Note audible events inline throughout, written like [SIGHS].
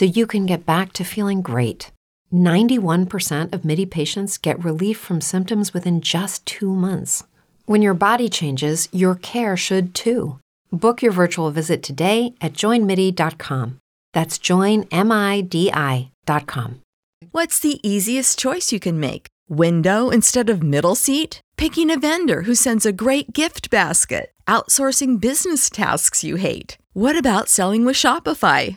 so you can get back to feeling great. 91% of MIDI patients get relief from symptoms within just two months. When your body changes, your care should too. Book your virtual visit today at joinmidi.com. That's joinmidi.com. What's the easiest choice you can make? Window instead of middle seat? Picking a vendor who sends a great gift basket? Outsourcing business tasks you hate? What about selling with Shopify?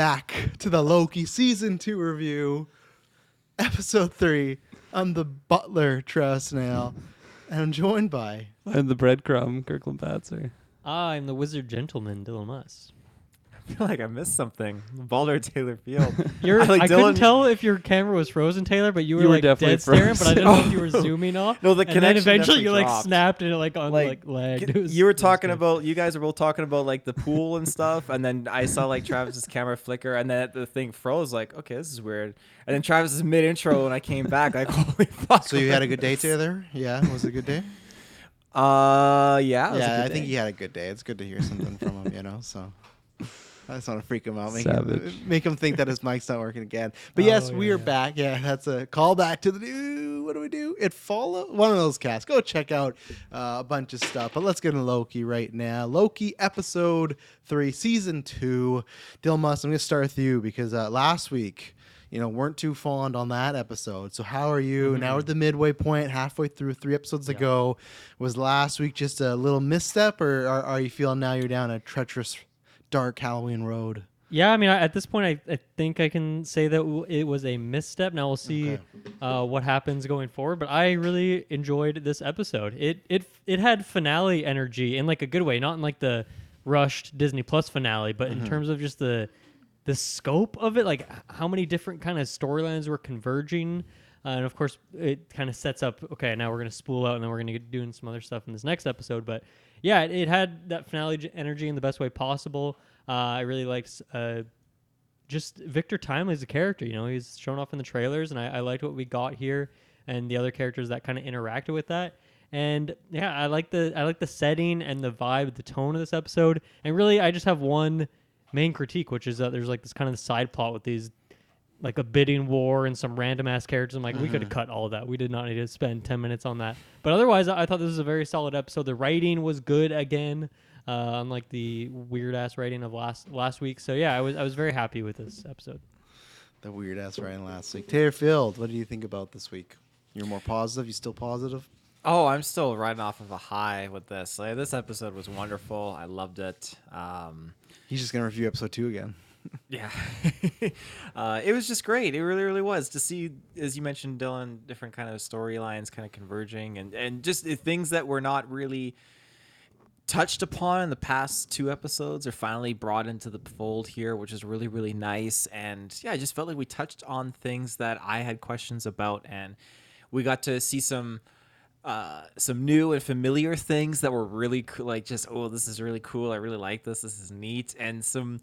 back to the Loki season two review, episode three. I'm the butler, Trust now, and I'm joined by I'm the breadcrumb, Kirkland Patzer. I'm the wizard gentleman, Dylan Muss. I [LAUGHS] feel like I missed something. Balder Taylor Field. [LAUGHS] You're, I I, couldn't Dylan- tell if your camera was frozen, Taylor, but you were You were like definitely dead staring. But I didn't know if you were [LAUGHS] zooming off. No, the and then connection eventually definitely you like dropped. snapped and it like on like, lagged. It was- you were it was talking good. about you guys were both talking about like the pool and stuff, and then I saw like Travis's camera flicker, and then the thing froze. Like, okay, this is weird. And then Travis is mid intro, and I came back like, holy fuck. So you had a good day together? Yeah, was it a good day? Uh, yeah. it was a yeah, good I think day. he had a good day. It's good to hear something from him, you know. So I just want to freak him out, make Savage. him, make him think that his mic's not working again. But yes, Oh, we yeah, are yeah. back. Yeah, that's a callback to the new. What do we do? It follow one of those casts. Go check out uh, a bunch of stuff. But let's get into Loki right now. Loki episode three, season two. Dilmus, I'm gonna start with you because uh, last week. You know, weren't too fond on that episode. So how are you? Now we're at the midway point, halfway through, three episodes ago. Was last week just a little misstep, or are, are you feeling now you're down a treacherous, dark Halloween road? Yeah, I mean, I, at this point, I, I think I can say that w- it was a misstep. Now we'll see Okay. uh, what happens going forward. But I really enjoyed this episode. It it it had finale energy in like a good way, not in like the rushed Disney Plus finale, but in Mhm. terms of just the the scope of it, like h- how many different kind of storylines were converging. Uh, and of course, it kind of sets up. Okay, now we're gonna spool out, and then we're gonna get doing some other stuff in this next episode. But yeah, it, it had that finale energy in the best way possible. Uh, I really liked uh, just Victor Timely as a character. You know, he's shown off in the trailers, and I, I liked what we got here, and the other characters that kind of interacted with that. And yeah, I like the I like the setting and the vibe, the tone of this episode. And really, I just have one main critique, which is that there's like this kind of side plot with these like a bidding war and some random ass characters. I'm like, we could have Mhm. cut all of that. We did not need to spend 10 minutes on that. But otherwise, I I thought this was a very solid episode. The writing was good again, uh, unlike the weird ass writing of last last week. So yeah, I was I was very happy with this episode. The weird ass writing last week. Taylor Field, what do you think about this week? You're more positive. You still positive? Oh, I'm still riding off of a high with this. Like, this episode was wonderful. I loved it. Um, He's just gonna review episode two again. Yeah, [LAUGHS] uh, it was just great. It really, really was to see, as you mentioned, Dylan, different kind of storylines kind of converging, and and just the things that were not really touched upon in the past two episodes are finally brought into the fold here, which is really, really nice. And yeah, I just felt like we touched on things that I had questions about, and we got to see some uh, some new and familiar things that were really cool, like just oh, this is really cool. I really like this. This is neat, and some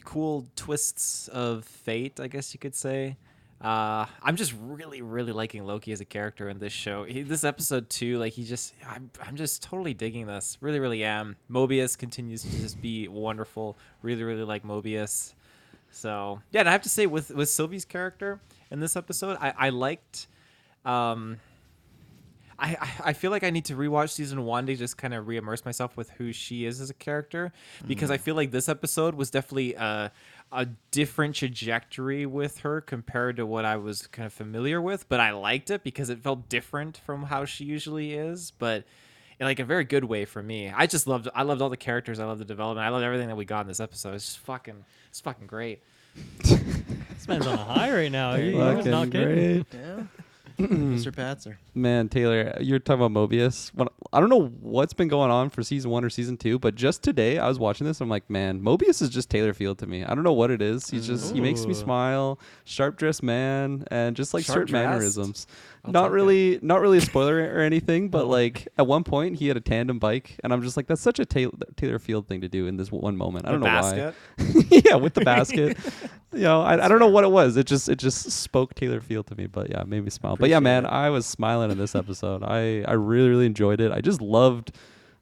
cool twists of fate, I guess you could say. Uh, I'm just really, really liking Loki as a character in this show. He, this episode too, like he just, I'm, I'm just totally digging this. Really, really am. Mobius continues to just be wonderful. Really, really like Mobius. So yeah, and I have to say with with Sylvie's character in this episode, I, I liked. Um, I, I- I feel like I need to rewatch season one to just kind of re-immerse myself with who she is as a character because I mm-hmm. feel like this episode was definitely a, a different trajectory with her compared to what I was kind of familiar with. But I liked it because it felt different from how she usually is, but in like a very good way for me. I just loved I loved all the characters. I loved the development. I loved everything that we got in this episode. It's just fucking it's fucking great. [LAUGHS] This man's on a high right now. He- he Fucking not kidding. great. Yeah. Mr. Patzer. Man, Taylor, you're talking about Mobius. When, I don't know what's been going on for season one or season two, but just today I was watching this. I'm like, man, Mobius is just Taylor Field to me. I don't know what it is. He's just he makes me smile. Sharp dressed man, and just like Sharp certain dressed? mannerisms. I'll not take it. really, not really a spoiler or anything, but like at one point he had a tandem bike, and I'm just like, that's such a Taylor, Taylor Field thing to do in this one moment. I don't know basket? why. [LAUGHS] yeah, with the basket. [LAUGHS] you know, I, I don't know what it was. It just it just spoke Taylor Field to me, but yeah, it made me smile. but yeah, man, it. I was smiling in this episode. I I really really enjoyed it. I just loved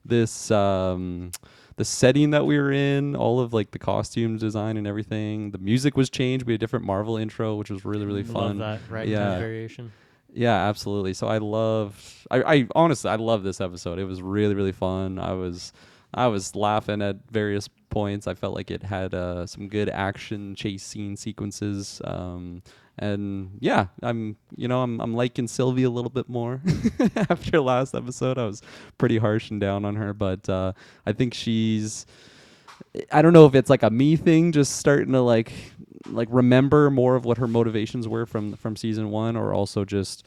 this um the setting that we were in, all of like the costumes design and everything. The music was changed. We had a different Marvel intro, which was really really Love fun. that ragtime yeah. variation. Yeah, absolutely. So I loved. I, I honestly, I love this episode. It was really, really fun. I was, I was laughing at various points. I felt like it had uh, some good action chase scene sequences. Um, and yeah, I'm, you know, I'm, I'm liking Sylvie a little bit more [LAUGHS] after last episode. I was pretty harsh and down on her, but uh, I think she's. I don't know if it's like a me thing, just starting to like like remember more of what her motivations were from from season one, or also just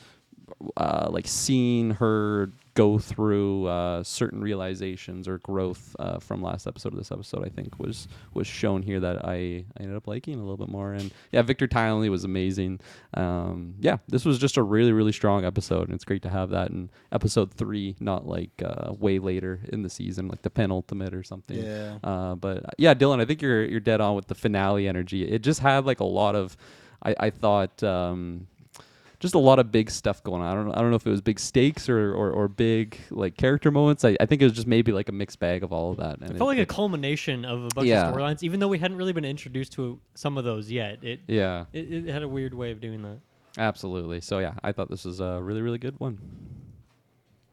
uh, like seeing her go through uh, certain realizations or growth uh, from last episode to this episode. I think was was shown here that I, I ended up liking a little bit more. And yeah, Victor Timely was amazing. Um, yeah, this was just a really really strong episode, and it's great to have that in episode three, not like uh, way later in the season, like the penultimate or something. Yeah. Uh, but yeah, Dylan, I think you're you're dead on with the finale energy. It just had like a lot of, I I thought. Um, just a lot of big stuff going on. I don't, I don't know if it was big stakes or, or, or big like character moments. I, I think it was just maybe like a mixed bag of all of that. And It felt like a culmination of a bunch Yeah. of storylines, even though we hadn't really been introduced to some of those yet. It Yeah. it, it had a weird way of doing that. Absolutely. So yeah, I thought this was a really really good one.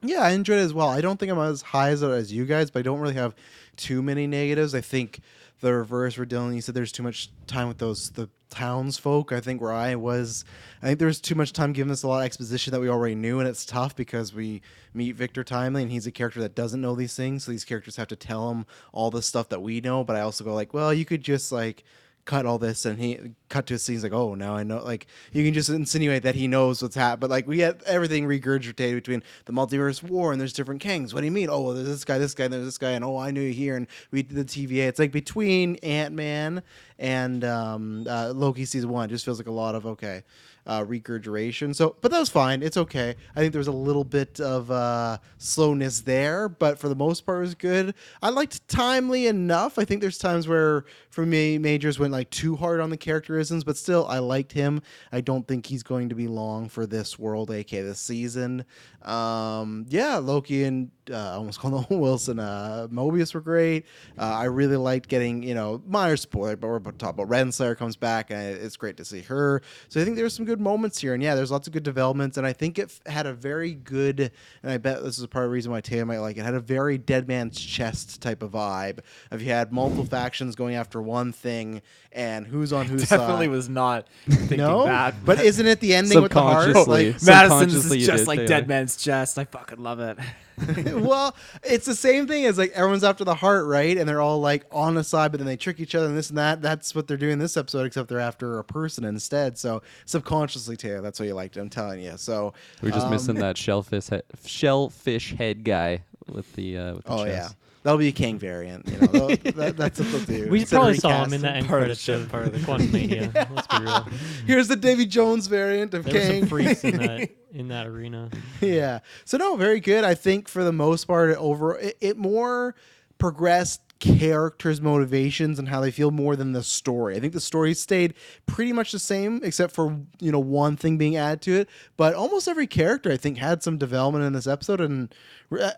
Yeah, I enjoyed it as well. I don't think I'm as high as as you guys, but I don't really have too many negatives. I think the reverse where Dylan you said there's too much time with those the townsfolk. I think where I was, I think there was too much time giving us a lot of exposition that we already knew, and it's tough because we meet Victor Timely and he's a character that doesn't know these things, so these characters have to tell him all the stuff that we know. But I also go like, well, you could just like cut all this and he cut to a scene he's like oh now i know like you can just insinuate that he knows what's happened but like we get everything regurgitated between the multiverse war and there's different kings what do you mean? Oh well, there's this guy this guy and there's this guy and oh i knew you here and we did the tva. It's like between ant-man and um, uh, loki season one. It just feels like a lot of okay uh, regurgitation. So, but that was fine. It's okay. I think there was a little bit of uh, slowness there, but for the most part, it was good. I liked timely enough. I think there's times where, for me, Majors went like too hard on the characterisms, but still, I liked him. I don't think he's going to be long for this world, aka this season. Um, yeah, Loki and uh, I almost called him [LAUGHS] Wilson. Uh, Mobius were great. Uh, I really liked getting, you know, minor spoiler, but we're about to talk about Renslayer comes back, and it's great to see her. So I think there's some good moments here, and yeah, there's lots of good developments, and I think it f- had a very good, and I bet this is part of the reason why Taylor might like it. Had a very Dead Man's Chest type of vibe. If you had multiple factions going after one thing, and who's on whose side. Definitely was not [LAUGHS] thinking no, that. but isn't it the ending with the heart? Subconsciously. [LAUGHS] Like, Madison's Subconsciously is just like Taylor. Dead Man's Chest. I fucking love it. [LAUGHS] well, it's the same thing as like everyone's after the heart, right? And they're all like on a side, but then they trick each other and this and that. That's what they're doing this episode, except they're after a person instead. So subconsciously, Taylor, that's what you liked. I'm telling you. So We're just um, missing that shellfish head, shellfish head guy with the uh, with the Oh chest. yeah, that'll be a King variant. You know, [LAUGHS] that, that's what they'll do. We Instead probably saw him in that end Part of the credits show, of part of the Quantumania. [LAUGHS] Let's be real. Here's the Davy Jones variant of There were King. some freaks in that [LAUGHS] in that arena. yeah. So no, very good. I think for the most part, it over it, it more progressed characters' motivations and how they feel more than the story. I think the story stayed pretty much the same, except for you know one thing being added to it. But almost every character, I think, had some development in this episode. And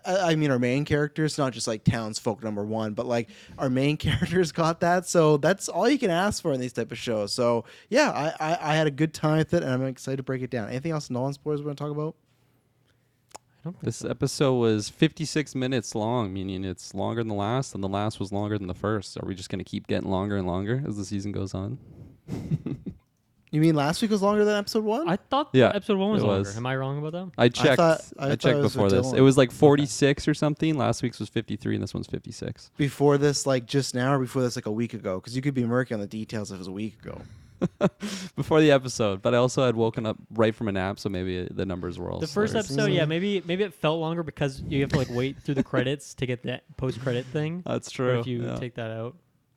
I, mean, our main characters, not just like townsfolk number one, but like our main [LAUGHS] characters got that. So that's all you can ask for in these type of shows. So yeah, I, I, I had a good time with it, and I'm excited to break it down. Anything else, non spoilers, we want to talk about? I don't think This so. episode was 56 minutes long, meaning it's longer than the last, and the last was longer than the first. Are we just going to keep getting longer and longer as the season goes on? [LAUGHS] You mean last week was longer than episode one? I thought Yeah, episode one was it longer. was. Am I wrong about that? I checked. I, thought- I thought checked before this. Dylan. It was like 46 or something. Last week's was 53, and this one's 56. before this, like just now, or before this, like a week ago? Because you could be murky on the details if it was a week ago. [LAUGHS] before the episode, but I also had woken up right from a nap, so maybe the numbers were all. The first slurred. episode, yeah, maybe maybe it felt longer because you have to like wait through the credits to get that post credit thing. That's Or true. if you yeah. take that out,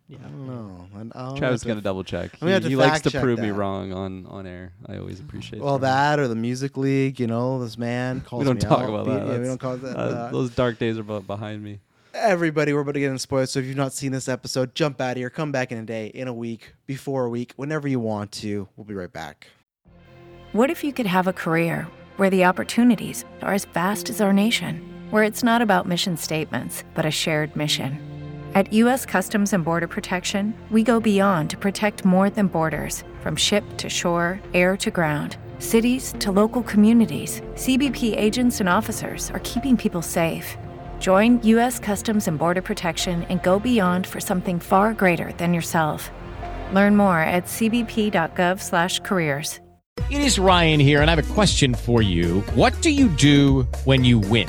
yeah. I don't know. I- I'll Travis have gonna to- double check. I'm gonna have He, to he likes to check prove me wrong on on air. I always appreciate. It. Well, from that or the Music League, you know, this man [LAUGHS] calls me. we don't me talk out. about that. Yeah, we don't call that. uh, those dark days are behind me. Everybody, we're about to get into spoilers. So if you've not seen this episode, jump out of here. Come back in a day, in a week, before a week, whenever you want to. We'll be right back. What if you could have a career where the opportunities are as vast as our nation, where it's not about mission statements, but a shared mission? At U.S. Customs and Border Protection, we go beyond to protect more than borders from ship to shore, air to ground. Cities to local communities, CBP agents and officers are keeping people safe. Join U.S. Customs and Border Protection and go beyond for something far greater than yourself. Learn more at cbp.gov/careers. It is Ryan here, and I have a question for you. What do you do when you win?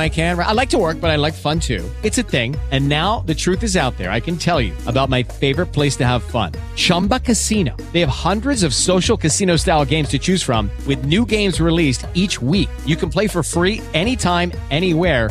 I can. I like to work, but I like fun too. It's a thing. And now the truth is out there. I can tell you about my favorite place to have fun Chumba Casino. They have hundreds of social casino style games to choose from, with new games released each week. You can play for free anytime, anywhere.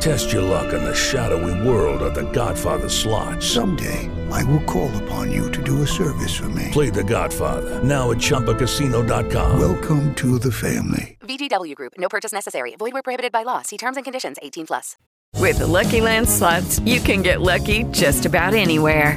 Test your luck in the shadowy world of The Godfather slot. Someday, I will call upon you to do a service for me. Play The Godfather now at ChumbaCasino.com. Welcome to the family. VGW Group. No purchase necessary. Void where prohibited by law. See terms and conditions. 18 plus. With the Lucky Land slots, you can get lucky just about anywhere.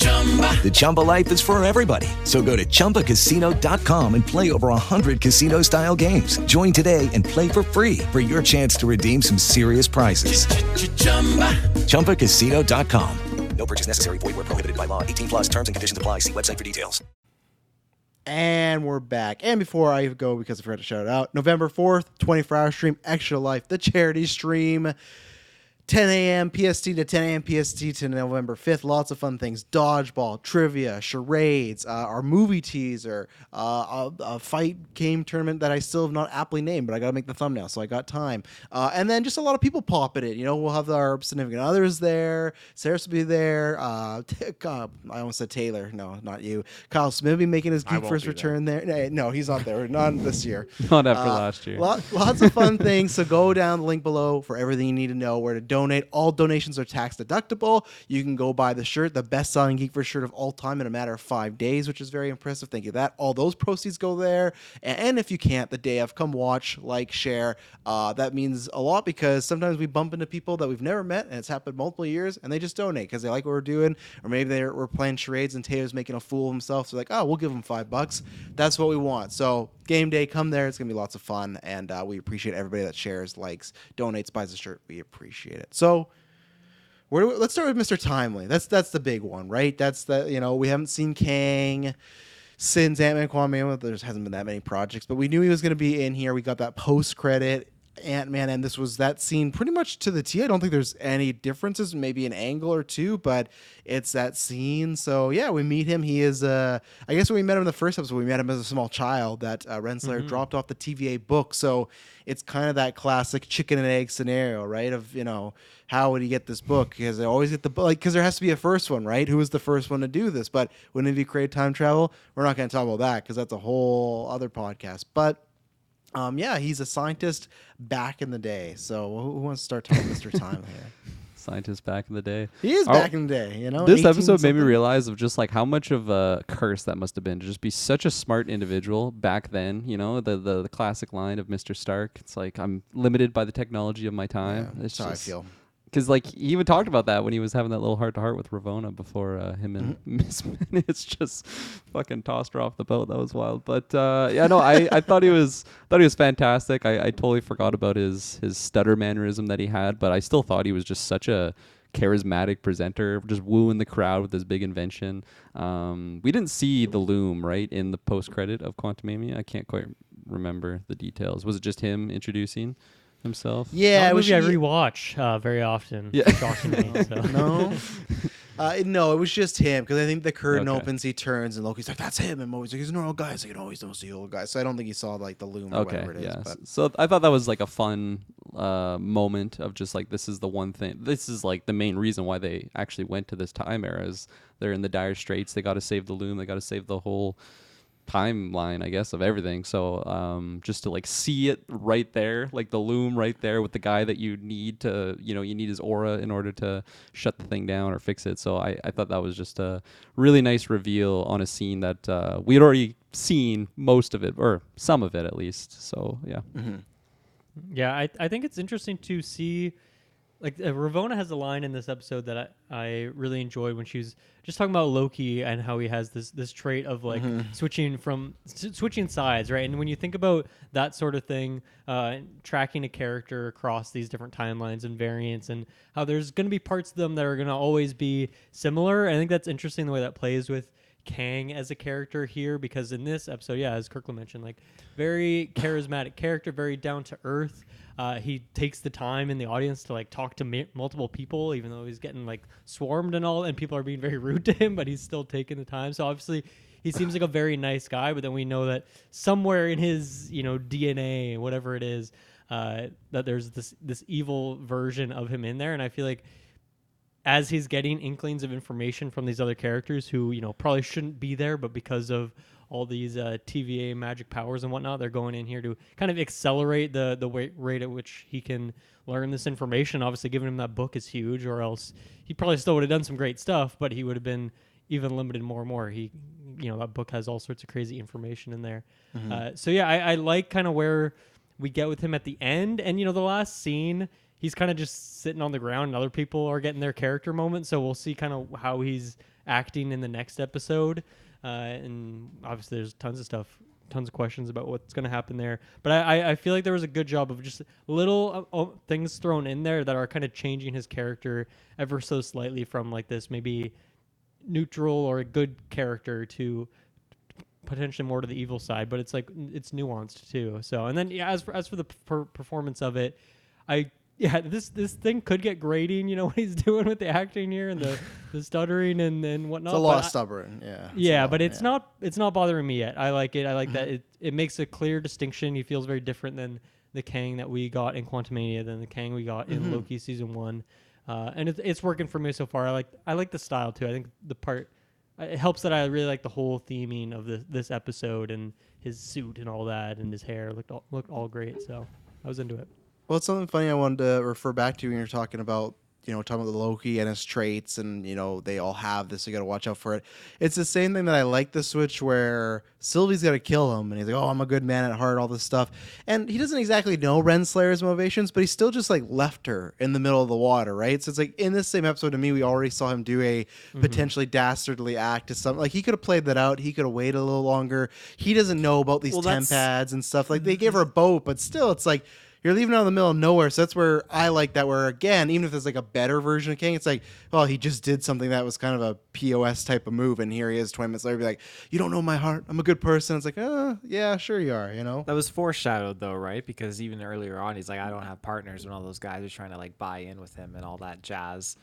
The Chumba life is for everybody. So go to ChumbaCasino.com and play over 100 casino style games. Join today and play for free for your chance to redeem some serious prizes. ChumbaCasino.com. No purchase necessary. Void were prohibited by law. 18 plus terms and conditions apply. See website for details. And we're back. And before I go, because I forgot to shout it out, November 4th, 24 hour stream, Extra Life, the charity stream. 10 a.m. PST to 10 a.m. PST to November 5th. Lots of fun things. Dodgeball, trivia, charades, uh, our movie teaser, uh, a, a, fight game tournament that I still have not aptly named, but I got to make the thumbnail, so I got time. Uh, and then just a lot of people popping in. You know, we'll have our significant others there. Sarah's will be there. Uh, [LAUGHS] t- uh, I almost said Taylor. No, not you. Kyle Smith will be making his I geek first be return there. No, No, he's not there. Not this year. [LAUGHS] Not after Uh, last year. Lot, lots of fun things. So go down the link below for everything you need to know where to donate. All donations are tax deductible. You can go buy the shirt, the best selling GeekVerse shirt of all time in a matter of five days, which is very impressive. Thank you that. All those proceeds go there. And, if you can't, the day of, come watch, like, share. Uh, that means a lot because sometimes we bump into people that we've never met and it's happened multiple years and they just donate because they like what we're doing. Or maybe they're, we're playing charades and Taylor's making a fool of himself. So, like, oh, we'll give him five bucks. That's what we want. So, game day, come there. It's to be lots of fun. And uh, we appreciate everybody that shares, likes, donates, buys a shirt. We appreciate it. So, we, let's start with Mr. Timely. That's that's the big one, right? That's the you know we haven't seen Kang since Ant Man Quantumania. There hasn't been that many projects, but we knew he was going to be in here. We got that post credit Ant Man, and this was that scene pretty much to the T. I don't think there's any differences, maybe an angle or two, but it's that scene. So yeah, we meet him. He is uh I guess when we met him in the first episode, we met him as a small child that uh, Renslayer Mhm. dropped off the TVA book. So it's kind of that classic chicken and egg scenario, right? Of you know how would he get this book? Because they always get the book, like because there has to be a first one, right? Who was the first one to do this? But when have you create time travel? We're not going to talk about that because that's a whole other podcast. But um, yeah, he's a scientist back in the day. So who, who wants to start talking Mr. [LAUGHS] Time here? Scientist back in the day. He is back in the day, you know. This 18 episode made me realize of just like how much of a curse that must have been to just be such a smart individual back then. You know, the the, the classic line of Mr. Stark. It's like I'm limited by the technology of my time. Yeah, it's that's how I just feel. Because like he even talked about that when he was having that little heart to heart with Ravonna before uh, him and [LAUGHS] Miss Minutes just fucking tossed her off the boat. That was wild. But uh, yeah, no, I, I thought he was [LAUGHS] thought he was fantastic. I, I totally forgot about his his stutter mannerism that he had, but I still thought he was just such a charismatic presenter, just wooing the crowd with his big invention. Um, we didn't see the loom right in the post credit of Quantumania. I can't quite remember the details. Was it just him introducing himself? Yeah, Not it a was movie I rewatch uh, very often. Yeah. shockingly. [LAUGHS] So. no. [LAUGHS] Uh, no, it was just him because I think the curtain Okay. opens, he turns, and Loki's like, "That's him." And Moe's like, "He's a normal guy." He's like, "No, he's not the old guy." So I don't think he saw like the loom or Okay, whatever it is. yeah. But So I thought that was like a fun uh, moment of just like this is the one thing. This is like the main reason why they actually went to this time era is they're in the dire straits. They got to save the loom. They got to save the whole timeline, I guess, of everything. So um, just to like see it right there, like the loom right there with the guy that you need to, you know, you need his aura in order to shut the thing down or fix it. So I, I thought that was just a really nice reveal on a scene that uh, we had already seen most of it or some of it at least. So yeah. Yeah, I, I think it's interesting to see. Like uh, Ravonna has a line in this episode that I, I really enjoyed when she was just talking about Loki and how he has this this trait of like Mhm. switching from s- switching sides, right? And when you think about that sort of thing, uh, tracking a character across these different timelines and variants, and how there's going to be parts of them that are going to always be similar. I think that's interesting the way that plays with Kang as a character here because in this episode, yeah, as Kirkland mentioned, like very charismatic character, very down to earth. Uh, he takes the time in the audience to like talk to mi- multiple people, even though he's getting like swarmed and all, and people are being very [LAUGHS] rude to him, but he's still taking the time. So obviously, he seems like a very nice guy. But then we know that somewhere in his you know DNA, whatever it is, uh, that there's this this evil version of him in there, and I feel like as he's getting inklings of information from these other characters who you know probably shouldn't be there, but because of all these uh, TVA magic powers and whatnot, they're going in here to kind of accelerate the the wa- rate at which he can learn this information. Obviously, giving him that book is huge, or else he probably still would have done some great stuff, but he would have been even limited more and more. He, you know, that book has all sorts of crazy information in there. Mhm. Uh, so yeah, I, I like kind of where we get with him at the end, and you know, the last scene, he's kind of just sitting on the ground, and other people are getting their character moments. So we'll see kind of how he's acting in the next episode. Uh, and obviously, there's tons of stuff, tons of questions about what's going to happen there. But I, I, feel like there was a good job of just little uh, uh, things thrown in there that are kind of changing his character ever so slightly from like this maybe neutral or a good character to potentially more to the evil side, but it's like it's nuanced too. So, and then yeah, as for, as for the per- performance of it, I yeah, this this thing could get grating. You know [LAUGHS] what he's doing with the acting here and the, the [LAUGHS] stuttering and and whatnot. It's a lot but of I- stubborn, yeah. It's yeah, lot, but it's yeah. not it's not bothering me yet. I like it. I like Mm-hmm. that it it makes a clear distinction. He feels very different than the Kang that we got in Quantumania than the Kang we got in Mhm. Loki season one. Uh, and it's it's working for me so far. I like I like the style too. I think the part uh, it helps that I really like the whole theming of this this episode and his suit and all that and his hair looked all, looked all great. So I was into it. Well, it's something funny I wanted to refer back to when you're talking about, you know, talking about the Loki and his traits, and you know they all have this. You got to watch out for it. It's the same thing that I like the switch where Sylvie's got to kill him, and he's like, "Oh, I'm a good man at heart," all this stuff, and he doesn't exactly know Renslayer's motivations, but he still just like left her in the middle of the water, right? So it's like in this same episode to me, we already saw him do a mm-hmm. potentially dastardly act to something. Like he could have played that out. He could have waited a little longer. He doesn't know about these Well, temp that's- pads and stuff. Like they gave her a boat, but still, it's like you're leaving out in the middle of nowhere. So that's where I like that. Where again, even if there's like a better version of King, it's like, well, he just did something that was kind of a POS type of move, and here he is 20 minutes later, be like, you don't know my heart. I'm a good person. It's like, uh, yeah, sure you are. You know. That was foreshadowed though, right? Because even earlier on, he's like, I don't have partners when all those guys are trying to like buy in with him and all that jazz.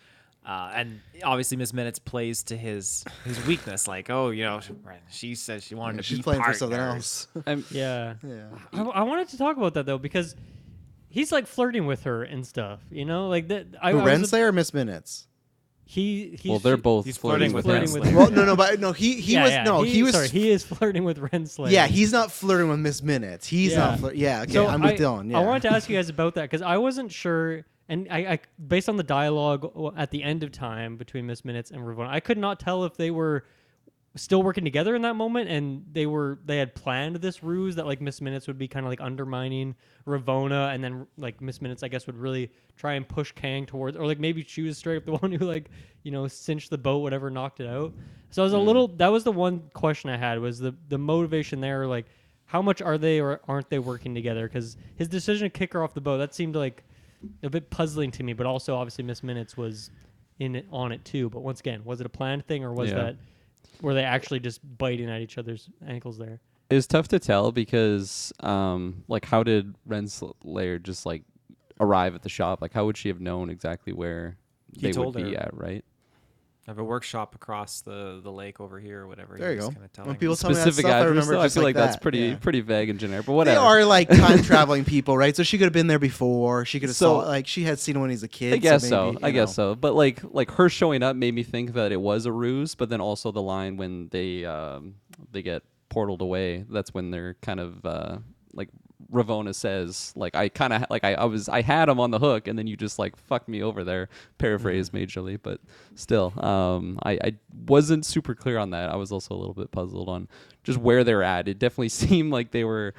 Uh, and obviously, Miss Minutes plays to his his weakness, like, oh, you know, she said she wanted Yeah, to she's be playing for something partners. else. Yeah. Yeah. I, I wanted to talk about that though because he's like flirting with her and stuff. You know, like that. I, Who, I was a- Renslayer or Miss Minutes? He, he's Well, they're both he's flirting with flirting Renslayer. well, no, no, but no, he he Yeah, was yeah, no, he, was sorry, he is flirting with Renslayer. Yeah, he's not flirting with Miss Minutes. He's not. Flir- yeah, okay, So I'm with I, Dylan. Yeah. I wanted to ask you guys about that because I wasn't sure, and I, I, based on the dialogue uh, at the end of time between Miss Minutes and Ravonna, I could not tell if they were still working together in that moment and they were they had planned this ruse that like Miss Minutes would be kind of like undermining Ravonna and then like Miss Minutes I guess would really try and push Kang towards or like maybe she was straight up the [LAUGHS] one who like you know cinched the boat whatever knocked it out. So I was a mm. little that was the one question I had was the the motivation there like how much are they or aren't they working together? Because his decision to kick her off the boat that seemed like a bit puzzling to me but also obviously Miss Minutes was in it on it too. But once again was it a planned thing or was Yeah. that were they actually just biting at each other's ankles there? It was tough to tell because, um, like, how did Renslayer just like arrive at the shop? Like, how would she have known exactly where He they told would be her. at? Right. I have a workshop across the, the lake over here or whatever. There you go. When people her. tell me that Specific stuff, I remember though? I feel like like that's pretty yeah. pretty vague and generic. But whatever. They are like [LAUGHS] time traveling people, right? So she could have been there before. She could have So- saw like she had seen him when he's a kid. I guess so. maybe, I you guess know. so. But like like her showing up made me think that it was a ruse. But then also the line when they um, they get portaled away. That's when they're kind of uh, like Ravonna says like I kind of like I, I was I had him on the hook and then you just like fucked me over there. Paraphrase majorly, but still, um, I I wasn't super clear on that. I was also a little bit puzzled on just where they're at. It definitely [LAUGHS] seemed like they were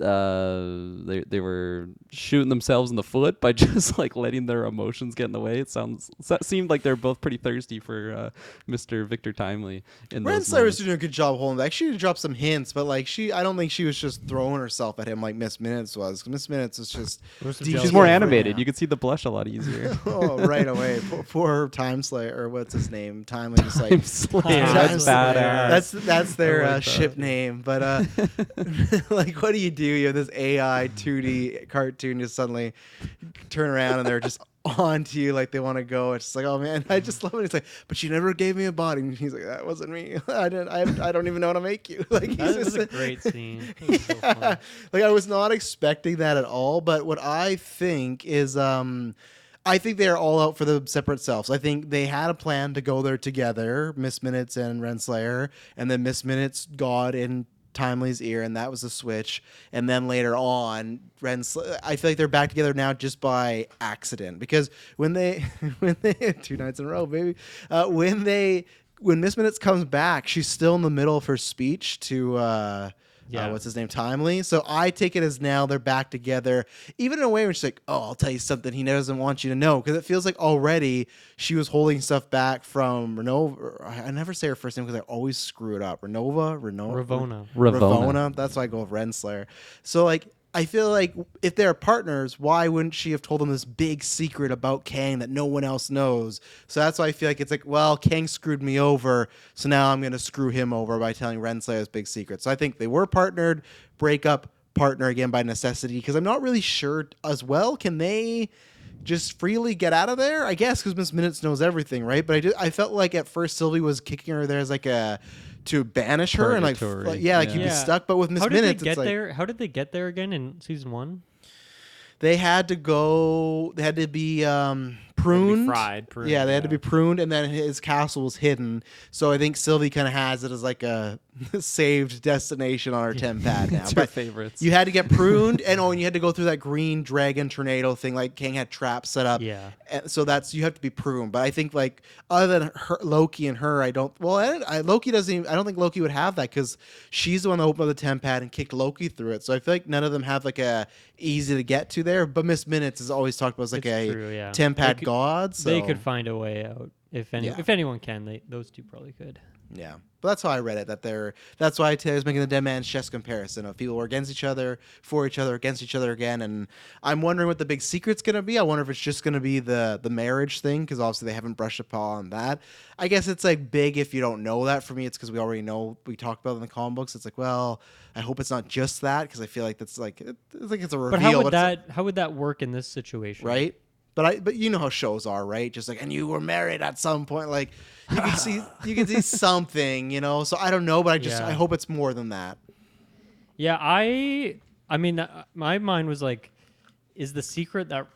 uh they they were shooting themselves in the foot by [LAUGHS] just like letting their emotions get in the way it sounds it seemed like they're both pretty thirsty for uh mr victor timely in Ren those Slayer's doing a good job holding back. She dropped some hints, but like she, I don't think she was just throwing herself at him like Miss Minutes was. Miss Minutes is just deep she's more in. animated you could see the blush a lot easier [LAUGHS] oh, right away. Poor, poor Time Slayer, or what's his name? Timely, just like Time Slayer, that's badass. That's that's their like uh, that. ship name. But uh, [LAUGHS] like, what do you do? You have this AI 2D cartoon just suddenly turn around and they're just [LAUGHS] on to you like they want to go. It's just like, oh man, I just love it. It's like, but you never gave me a body. And he's like, that wasn't me. [LAUGHS] I didn't. I, I don't even know how to make you. [LAUGHS] Like he's That was just a great scene. So Yeah. fun. like I was not expecting that at all. But what I think is, um, I think they're all out for the separate selves. I think they had a plan to go there together, Miss Minutes and Renslayer, and then Miss Minutes got in Timely's ear, and that was the switch. And then later on, Renslayer, I feel like they're back together now just by accident because when they, [LAUGHS] when they [LAUGHS] two nights in a row, baby, uh, when they. When Miss Minutes comes back, she's still in the middle of her speech to uh, Yeah. uh, what's his name, Timely. So I take it as now they're back together, even in a way where she's like, "Oh, I'll tell you something he doesn't want you to know," because it feels like already she was holding stuff back from Renova. I never say her first name because I always screw it up. Renova, Renova, Ravonna. Ravonna. That's why I go with Renslayer. So like. I feel like if they're partners, why wouldn't she have told them this big secret about Kang that no one else knows? So that's why I feel like it's like, well, Kang screwed me over, so now I'm going to screw him over by telling Renslayer's big secret. So I think they were partnered, break up, partner again by necessity, because I'm not really sure as well. Can they just freely get out of there? I guess because Miss Minutes knows everything, right? But I did, I felt like at first Sylvie was kicking her there as like a to banish her and like, Purgatory, like yeah, like yeah. you'd be stuck. But with Miss How did Minutes, they get it's like there? How did they get there again in season one? they had to go they had to be um pruned fried, pruned, yeah they had to yeah. be pruned and then his castle was hidden so i think sylvie kind of has it as like a [LAUGHS] saved destination on our temp pad now [LAUGHS] It's but favorites. you had to get pruned and [LAUGHS] oh and you had to go through that green dragon tornado thing like king had traps set up Yeah. and so that's you have to be pruned but i think like other than her, loki and her i don't well I, I, loki doesn't even, i don't think loki would have that because she's the one that opened up the temp pad and kicked loki through it so i feel like none of them have like a easy to get to there but miss minutes is always talked about as like It's a true, yeah. temp pad could- god so They could find a way out if any, Yeah. if anyone can. They those two probably could. Yeah, but that's how I read it. That they're that's why I was making the dead man's chest comparison of people who are against each other, for each other, against each other again. And I'm wondering what the big secret's gonna be. I wonder if it's just gonna be the the marriage thing because obviously they haven't brushed upon that. I guess it's like big if you don't know that. For me, it's because we already know we talked about it in the comic books. It's like, well, I hope it's not just that because I feel like that's like it's like it's a reveal. But how would that how would that work in this situation? right? But I, but you know how shows are, right? Just like, and you were married at some point, like you can see, [SIGHS] you can see something, you know. So I don't know, but I just, Yeah. I hope it's more than that. Yeah, I I mean uh, my mind was like is the secret that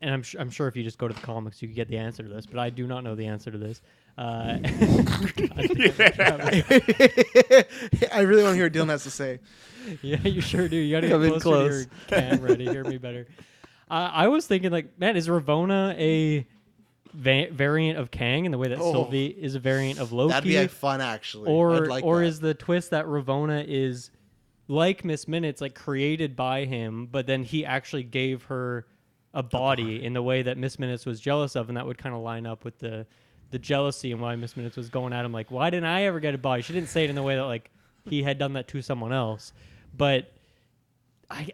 and I'm, su- I'm sure if you just go to the comics you could get the answer to this, but I do not know the answer to this. Uh, [LAUGHS] [LAUGHS] I really want to hear what Dylan has to say. [LAUGHS] yeah, you sure do. You got to Come get in closer close. to your camera to hear me better. Uh, I was thinking like, man, is Ravonna a va- variant of Kang in the way that Oh. Sylvie is a variant of Loki. That'd be like, fun, actually. Or like or that. is the twist that Ravonna is like Miss Minutes, like created by him, but then he actually gave her a body in the way that Miss Minutes was jealous of, and that would kind of line up with the the jealousy and why Miss Minutes was going at him like, why didn't I ever get a body? She didn't say it in the way that like he had done that to someone else, but I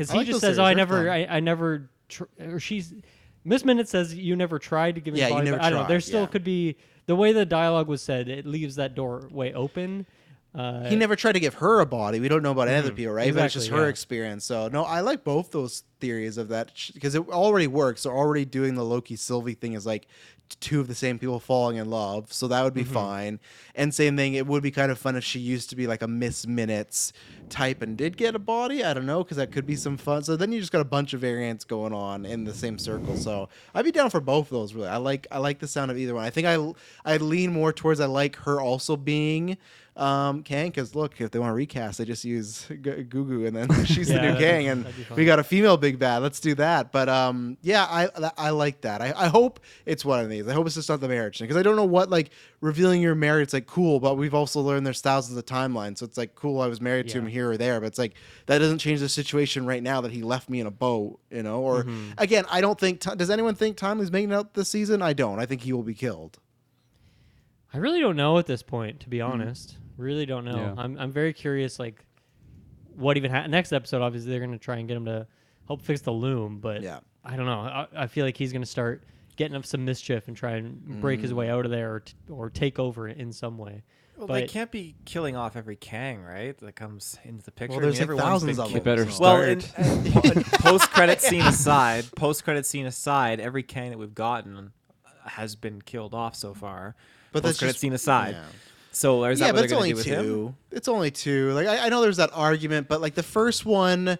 because he like just says, "Oh, I never. I, I never," tr- or she's Miss Minute says, "You never tried to give me Yeah, a you never I don't know. There still yeah. could be the way the dialogue was said. It leaves that doorway open. Uh, he never tried to give her a body. We don't know about any other Mm, people, right? but it's just her yeah. experience. So no, I like both those theories of that because it already works. They're already doing the Loki Sylvie thing is like two of the same people falling in love, so that would be Mm-hmm. fine. And same thing, it would be kind of fun if she used to be like a Miss Minutes type and did get a body. I don't know because that could be some fun. So then you just got a bunch of variants going on in the same circle. So I'd be down for both of those. Really, I like I like the sound of either one. I think I I lean more towards I like her also being um Kang because look if they want to recast they just use G- Gugu and then [LAUGHS] she's Yeah, the new Kang and that'd be fun. we got a female big bad let's do that but um yeah I I like that I, I hope it's one of these I hope it's just not the marriage thing because I don't know what like revealing your marriage. married it's like cool but we've also learned there's thousands of timelines so it's like cool I was married to him here or there but it's like that doesn't change the situation right now that he left me in a boat you know or Mhm. again I don't think does anyone think Timely's making it out this season I don't I think he will be killed I really don't know at this point, to be Mm. honest. Really don't know. Yeah. I'm I'm very curious, like what even ha- next episode. Obviously, they're gonna try and get him to help fix the loom, but Yeah. I don't know. I, I feel like he's gonna start getting up some mischief and try and break his Mm. way out of there, or, t- or take over in some way. Well, but they can't be killing off every Kang, right? That comes into the picture. Well, there's, like, everyone's thousands been of ki- them, They better Well, start. in, [LAUGHS] post credit scene aside, post credit scene aside, every Kang that we've gotten has been killed off so far. But that's post credit scene aside. yeah. So is yeah, that but it's only going to do with two. him? It's only two. Like I, I know there's that argument, but like the first one,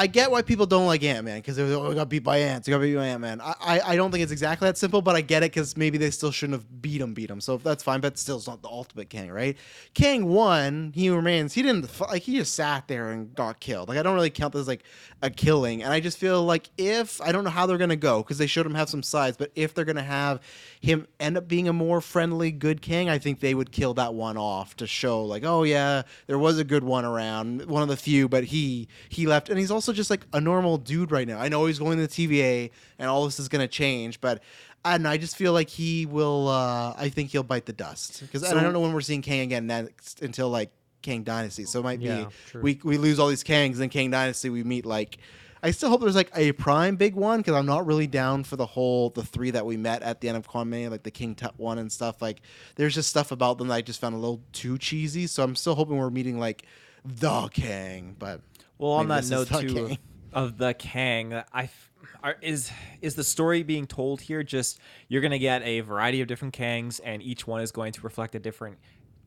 I get why people don't like Ant Man because they oh, got beat by ants. Got beat by Ant Man. I, I I don't think it's exactly that simple, but I get it because maybe they still shouldn't have beat him, beat him. So that's fine, but still, it's not the ultimate Kang, right? Kang won. He remains. He didn't like. He just sat there and got killed. Like I don't really count this as like a killing. And I just feel like if I don't know how they're gonna go because they showed him have some sides, but if they're gonna have him end up being a more friendly, good Kang, I think they would kill that one off to show like, oh yeah, there was a good one around, one of the few, but he he left, and he's also just like a normal dude right now. I know he's going to the TVA, and all this is gonna change, but. I don't know, I just feel like he will. Uh, I think he'll bite the dust because I don't know when we're seeing Kang again next until like Kang Dynasty. So it might be true. we we lose all these Kangs, then Kang Dynasty we meet like. I still hope there's like a prime big one because I'm not really down for the whole the three that we met at the end of Kwame, like the King Tut one and stuff. Like there's just stuff about them that I just found a little too cheesy. So I'm still hoping we're meeting like the Kang. But Well, on that note too of the Kang, I f- are, is is the story being told here just you're going to get a variety of different Kangs and each one is going to reflect a different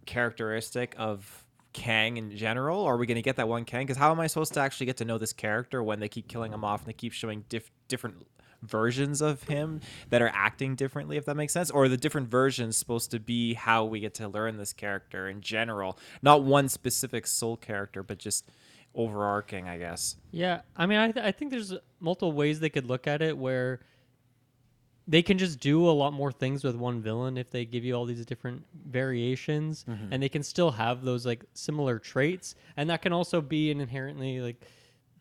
characteristic of Kang in general? Or are we going to get that one Kang? Because how am I supposed to actually get to know this character when they keep killing him off and they keep showing diff- different versions of him that are acting differently if that makes sense? Or the different versions supposed to be how we get to learn this character in general? Not one specific soul character but just overarching i guess. Yeah, I mean, I, th- I think there's multiple ways they could look at it where they can just do a lot more things with one villain if they give you all these different variations, Mhm. and they can still have those like similar traits, and that can also be an inherently like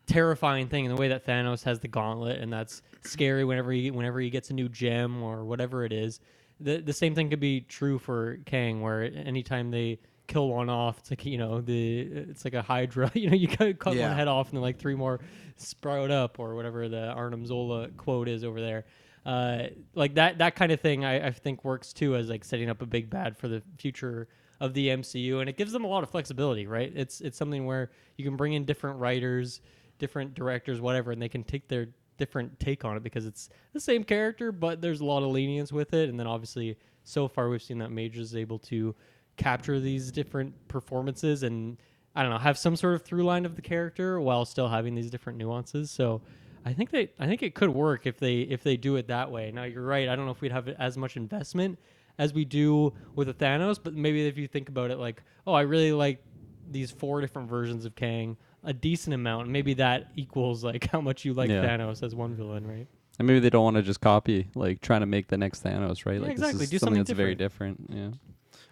terrifying thing in the way that Thanos has the gauntlet, and that's scary whenever he whenever he gets a new gem or whatever it is. The the same thing could be true for Kang, where anytime they kill one off, it's like you know the it's like a Hydra. [LAUGHS] You know, you cut, cut Yeah. one head off, and then like three more sprout up, or whatever the Arnim Zola quote is over there. Uh, like that that kind of thing, I, I think works too as like setting up a big bad for the future of the MCU, and it gives them a lot of flexibility, right? It's it's something where you can bring in different writers, different directors, whatever, and they can take their different take on it because it's the same character, but there's a lot of lenience with it. And then obviously, so far we've seen that Major is able to capture these different performances and I don't know have some sort of through line of the character while still having these different nuances. So. I think they I think it could work if they if they do it that way. Now you're right. I don't know if we'd have as much investment as we do with a Thanos, but maybe if you think about it like, oh, I really like these four different versions of Kang a decent amount. and Maybe that equals like [LAUGHS] how much you like Yeah. Thanos as one villain, right? And maybe they don't want to just copy, like trying to make the next Thanos, right? Yeah, like exactly. This is Do something something that's very different. Yeah.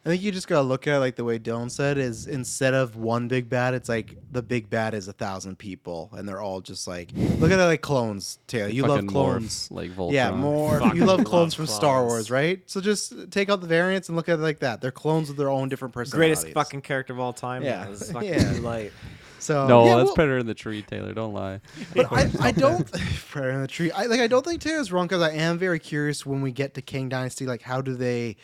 I think you just gotta look at it like the way Dylan said is instead of one big bad, it's like the big bad is a thousand people, and they're all just like look at it like clones. Taylor, you love fucking morph, clones, like Yeah, more. Fucking you love love clones from Star clones. Wars, right? So just take out the variants and look at it like that. They're clones with their own different personalities. Greatest fucking character of all time. Yeah. This is fucking [LAUGHS] Yeah. too light. So no, yeah, that's well- Predator in the Tree, Taylor. Don't lie. [LAUGHS] But I, I don't [LAUGHS] Predator in the tree. I like I don't think Taylor's wrong because I am very curious when we get to Kang Dynasty. Like, how do they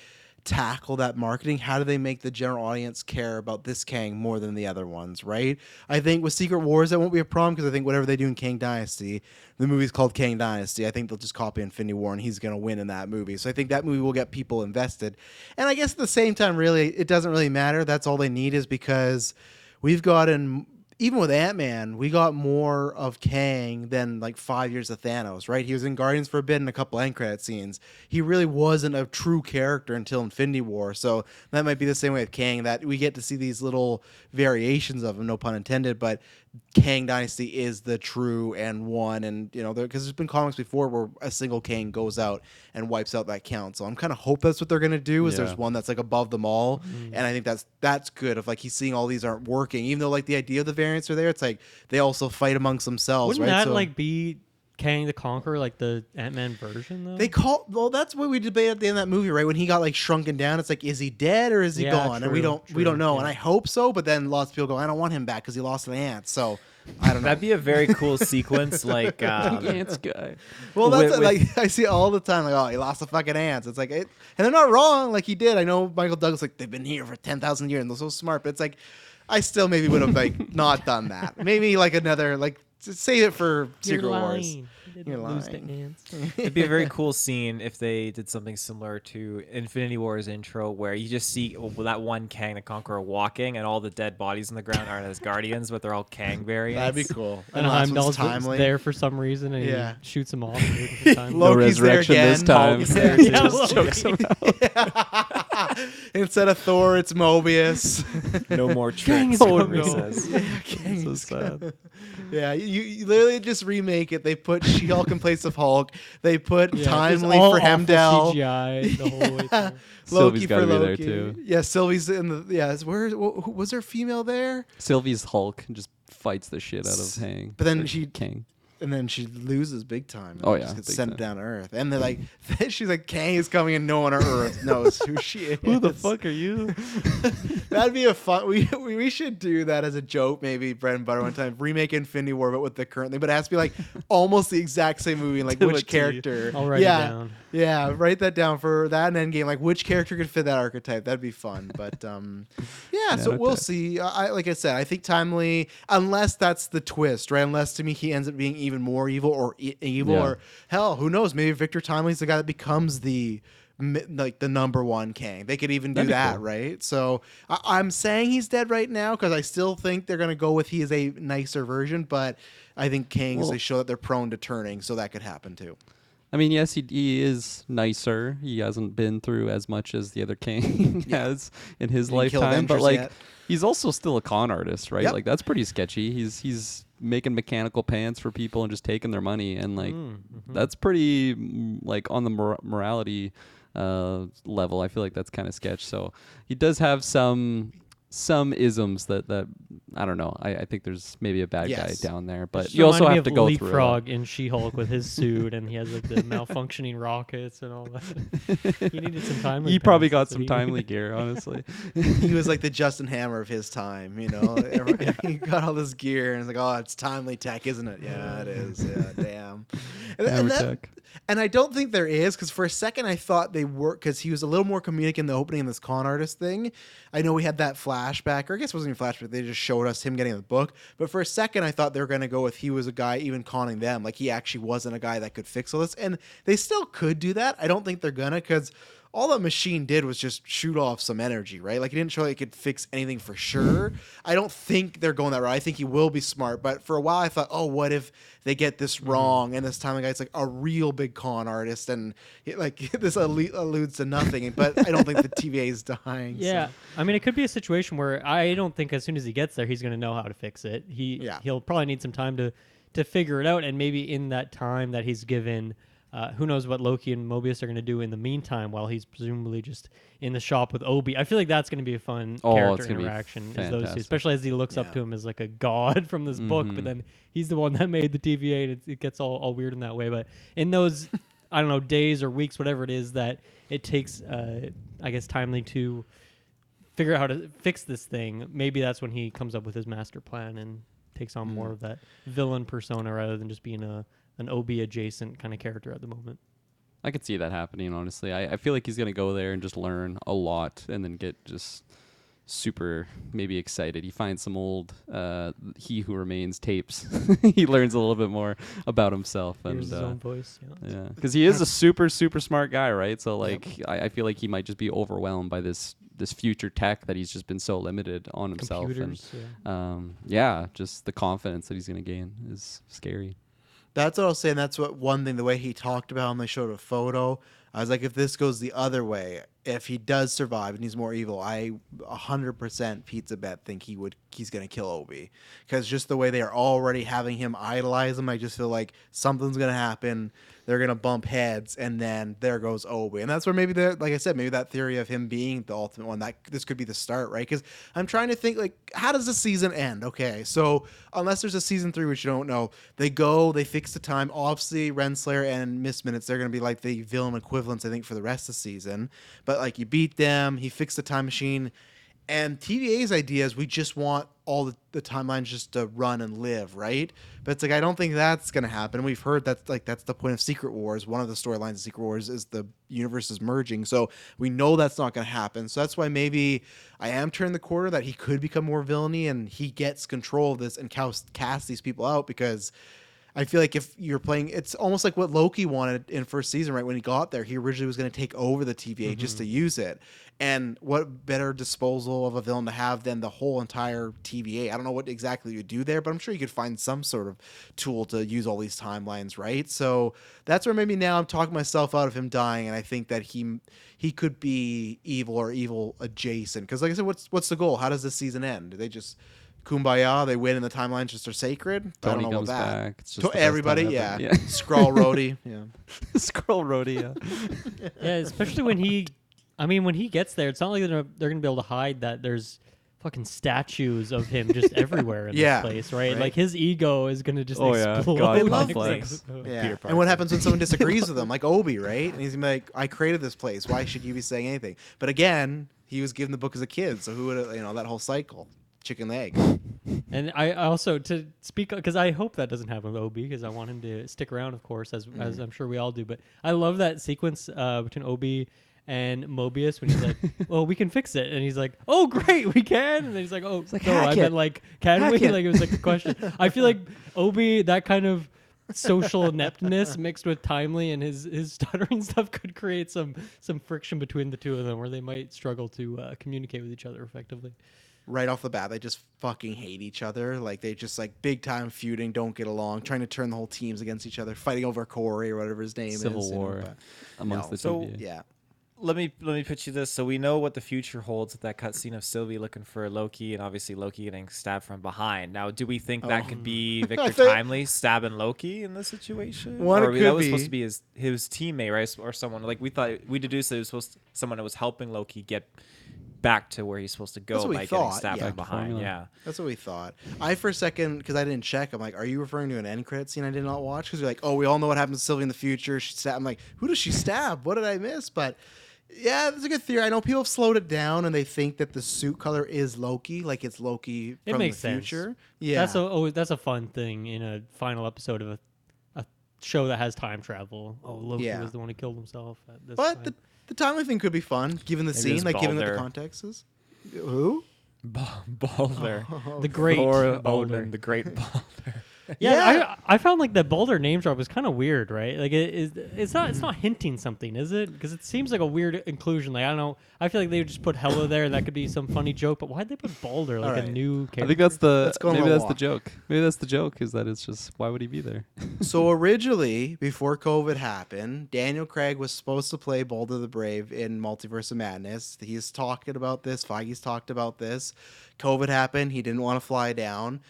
tackle that marketing? How do they make the general audience care about this Kang more than the other ones? Right? I think with Secret Wars that won't be a problem because I think whatever they do in Kang Dynasty, the movie's called Kang Dynasty. I think they'll just copy Infinity War and he's gonna win in that movie. So I think that movie will get people invested. And I guess at the same time, really, it doesn't really matter. That's all they need is because we've gotten even with Ant Man, we got more of Kang than like five years of Thanos, right? He was in Guardians for a bit and a couple end credit scenes. He really wasn't a true character until Infinity War. So that might be the same way with Kang, that we get to see these little variations of him, no pun intended, but Kang Dynasty is the true and one. And, you know, because there's been comics before where a single Kang goes out and wipes out that count. So I'm kind of hope that's what they're going to do is Yeah. there's one that's like above them all. Mm. And I think that's that's good. If like he's seeing all these aren't working, even though like the idea of the variants are there, it's like they also fight amongst themselves, Wouldn't right? that So- like be Kang the Conqueror, like the Ant Man version though? They call well. That's what we debated at the end of that movie, right? When he got like shrunken down, it's like, is he dead or is he Yeah, gone? and we true, don't we don't know. yeah. And I hope so, but then lots of people go, I don't want him back because he lost an aunt. So I don't know. That'd be a very cool sequence, like [LAUGHS] um, Ants guy. well, that's with- like [LAUGHS] I see it all the time. Like, oh, he lost the fucking ants. It's like, it, and they're not wrong. Like he did. I know Michael Douglas. Like they've been here for ten thousand years and they're so smart. But it's like, I still maybe would have like not done that. Maybe like another like just save it for Secret Wars. You're lying. It'd be a very cool scene if they did something similar to Infinity War's intro, where you just see that one Kang the Conqueror walking, and all the dead bodies on the ground aren't as Guardians, but they're all Kang [LAUGHS] variants. That'd be cool. and the last one's Heimdall's timely. there for some reason, and Yeah. he shoots him off. at a different time. No Loki's there resurrection this again. time. Hulk's there [LAUGHS] Yeah, too. Loki. chokes him out. [LAUGHS] Instead of Thor, it's Mobius. no more Kang tricks. is Homer coming. says. so sad. Yeah, you, you literally just remake it. They put She-Hulk in place of Hulk. They put Yeah, Timely for awful Heimdall. CGI the whole way [LAUGHS] Yeah. through. Loki Sylvie's for gotta be there, Loki. too. Yeah, Sylvie's in the yeah. it's Where wh- was there a female there? Sylvie's Hulk just fights the shit out of Hang. But then she- Kang. And then she loses big time. and Oh, just yeah, gets sent time. down to Earth. And they're like, [LAUGHS] she's like, Kang is coming, and no one on Earth knows who she is. [LAUGHS] Who the fuck are you? That'd be a fun. We, we we should do that as a joke, maybe bread and butter one time. Remake Infinity War, but with the current thing. But it has to be like [LAUGHS] almost the exact same movie. Like which character? I'll write it yeah, down. yeah. Write that down for that and Endgame. Like which character could fit that archetype? That'd be fun. But um, yeah. So we'll see. I like I said, I think Timely, unless that's the twist, right? Unless to me he ends up being even more evil or e- evil Yeah. or hell, who knows? Maybe Victor Timely's the guy that becomes the like the number one Kang. They could even do That'd be that, cool. right? So I- I'm saying he's dead right now because I still think they're gonna go with he is a nicer version, but I think Kangs Well- they show that they're prone to turning, so that could happen too. I mean, yes, he, he is nicer. He hasn't been through as much as the other king [LAUGHS] has in his Didn't lifetime, but like yet. he's also still a con artist, right? Yep. Like that's pretty sketchy. He's he's making mechanical pants for people and just taking their money, and like Mm, mhm. that's pretty mm, like on the mor- morality uh, level. I feel like that's kind of sketch. So he does have some some isms that that I don't know. I, I think there's maybe a bad Yes. guy down there, but Just you also reminded me have to of go through. it. Leapfrog in She-Hulk with his suit, and he has like the [LAUGHS] malfunctioning rockets and all that. [LAUGHS] he needed some time. He probably got some timely [LAUGHS] gear, honestly. he was like the Justin Hammer of his time, you know. Every- he got all this gear and it's like, oh, it's timely tech, isn't it? Yeah, it is. Yeah, damn. And, and that- tech. and I don't think there is because for a second I thought they were because he was a little more comedic in the opening in this con artist thing. I know we had that flashback, or I guess it wasn't even flashback. They just showed us him getting the book. But for a second, I thought they were to go with he was a guy even conning them, like he actually wasn't a guy that could fix all this. And they still could do that. I don't think they're gonna because all that machine did was just shoot off some energy, right? Like it didn't show like it could fix anything for sure. I don't think they're going that route. I think he will be smart. But for a while, I thought, oh, what if they get this mm-hmm. wrong? And this time, the guy's like a real big con artist, and it, like [LAUGHS] this allu- alludes to nothing. But I don't think the [LAUGHS] TVA is dying. so- Yeah, I mean, it could be a situation where I don't think as soon as he gets there, he's going to know how to fix it. He Yeah. he'll probably need some time to to figure it out, and maybe in that time that he's given. Uh, who knows what Loki and Mobius are going to do in the meantime while he's presumably just in the shop with Obi. I feel like that's going to be a fun Oh, character interaction. Is those two, especially as he looks up to him as like a god [LAUGHS] from this book, Mhm. but then he's the one that made the TVA, and it, it gets all, all weird in that way. But in those, [LAUGHS] I don't know, days or weeks, whatever it is that it takes, uh, I guess, timely to figure out how to fix this thing. Maybe that's when he comes up with his master plan and takes on more Mm. of that villain persona rather than just being a an OB adjacent kind of character at the moment. I could see that happening, honestly. I, I feel like he's going to go there and just learn a lot and then get just super maybe excited. He finds some old uh, He Who Remains tapes. [LAUGHS] he learns a little bit more about himself. And his uh, own voice, yeah. Yeah. Because he is a super, super smart guy, right? So, like, I, I feel like he might just be overwhelmed by this this future tech that he's just been so limited on himself. Computers, and um, yeah, just the confidence that he's going to gain is scary. That's what I was saying. That's what one thing. The way he talked about him, they showed a photo. I was like, if this goes the other way, if he does survive and he's more evil, I hundred percent pizza bet think he would. He's gonna kill Obi because just the way they are already having him idolize him, I just feel like something's gonna happen. They're gonna bump heads, and then there goes Obi, and that's where maybe the like I said, maybe that theory of him being the ultimate one that this could be the start, right? Because I'm trying to think like, how does the season end? Okay, so unless there's a season three, which you don't know, they go, they fix the time. Obviously, Renslayer and Miss Minutes, they're gonna be like the villain equivalents, I think, for the rest of the season. But like, you beat them, he fixed the time machine. And TVA's idea is we just want all the, the timelines just to run and live, right? But it's like I don't think that's gonna happen. We've heard that's like that's the point of Secret Wars. One of the storylines of Secret Wars is the universe is merging. So we know that's not gonna happen. So that's why maybe I am turning the corner that he could become more villainy and he gets control of this and cast, cast these people out because I feel like if you're playing, it's almost like what Loki wanted in first season, right? When he got there, he originally was going to take over the TVA just to mm-hmm. use it. And what better disposal of a villain to have than the whole entire TVA? I don't know what exactly you do there, but I'm sure you could find some sort of tool to use all these timelines, right? So that's where maybe now I'm talking myself out of him dying, and I think that he he could be evil or evil adjacent. Because like I said, what's what's the goal? How does this season end? Do they just kumbaya? They win and the timelines just are sacred. I don't know comes about that. back. It's just To the best time everybody, yeah. Yeah. Scroll roadie, [LAUGHS] yeah. Scroll roadie, yeah. yeah, especially when he, I mean, when he gets there, it's not like they're, they're gonna be able to hide that there's fucking statues of him just [LAUGHS] everywhere in Yeah, this place, right? right. Like his ego is gonna just Oh, yeah. explode. God They love complex. [LAUGHS] things. Yeah. And what happens when someone [LAUGHS] disagrees with him, like Obi, right? And he's gonna be like, "I created this place. Why should you be saying anything?" But again, he was given the book as a kid, so who would you know that whole cycle, chicken and egg. And I I also to speak because I hope that doesn't happen with Obi because I want him to stick around, of course, as as Mhm. I'm sure we all do. But I love that sequence uh, between Obi and Mobius when he's like, [LAUGHS] "Well, we can fix it," and he's like, "Oh, great, we can," and then he's like, "Oh, like, no, I "Hack meant like, can Hack we?" it. [LAUGHS] Like it was like a question. [LAUGHS] I feel like Obi that kind of social ineptness mixed with timely and his his stuttering stuff could create some some friction between the two of them where they might struggle to uh, communicate with each other effectively. Right off the bat, they just fucking hate each other. Like they just like big time feuding, don't get along, trying to turn the whole teams against each other, fighting over Corey or whatever his name Civil is. you know, war but- amongst no. the So yeah. Let me let me pitch you this. So we know what the future holds with that cutscene of Sylvie looking for Loki, and obviously Loki getting stabbed from behind. Now, do we think that Oh. could be oh. [LAUGHS] Victor think- Timely stabbing Loki in this situation? What or it we- could that was supposed to be his his teammate, right, or someone like we thought we deduced that it was supposed to, someone that was helping Loki get back to where he's supposed to go That's by we getting stabbed yeah. from behind. Yeah. That's what we thought. I for a second because I didn't check. I'm like, are you referring to an end credit scene I did not watch? Because you're like, oh, we all know what happens to Sylvie in the future. She stab. I'm like, who does she stab? What did I miss? But yeah, that's a good theory. I know people have slowed it down and they think that the suit color is Loki, like it's Loki It from makes the sense. future. Yeah, that's a oh, that's a fun thing in a final episode of a, a show that has time travel. Oh, Loki Yeah. was the one who killed himself. At this but time. the the timely thing could be fun given the Maybe scene, was like given what the Balder. context is. Who? Balder. the great Thor, oh, Balder. Odin, the great Balder. [LAUGHS] [LAUGHS] Yeah, Yeah. I I found like the Balder name drop was kind of weird, right? Like it is it's not it's not hinting something, is it? Because it seems like a weird inclusion. Like I don't know. I feel like they would just put Hela there, and that could be some funny joke. But why'd they put Balder like a new character? I think that's the Let's go maybe a that's the joke. Maybe that's the joke is that it's just why would he be there? [LAUGHS] so originally, before COVID happened, Daniel Craig was supposed to play Balder the Brave in Multiverse of Madness. He's talking about this. Feige's talked about this. COVID happened. He didn't want to fly down.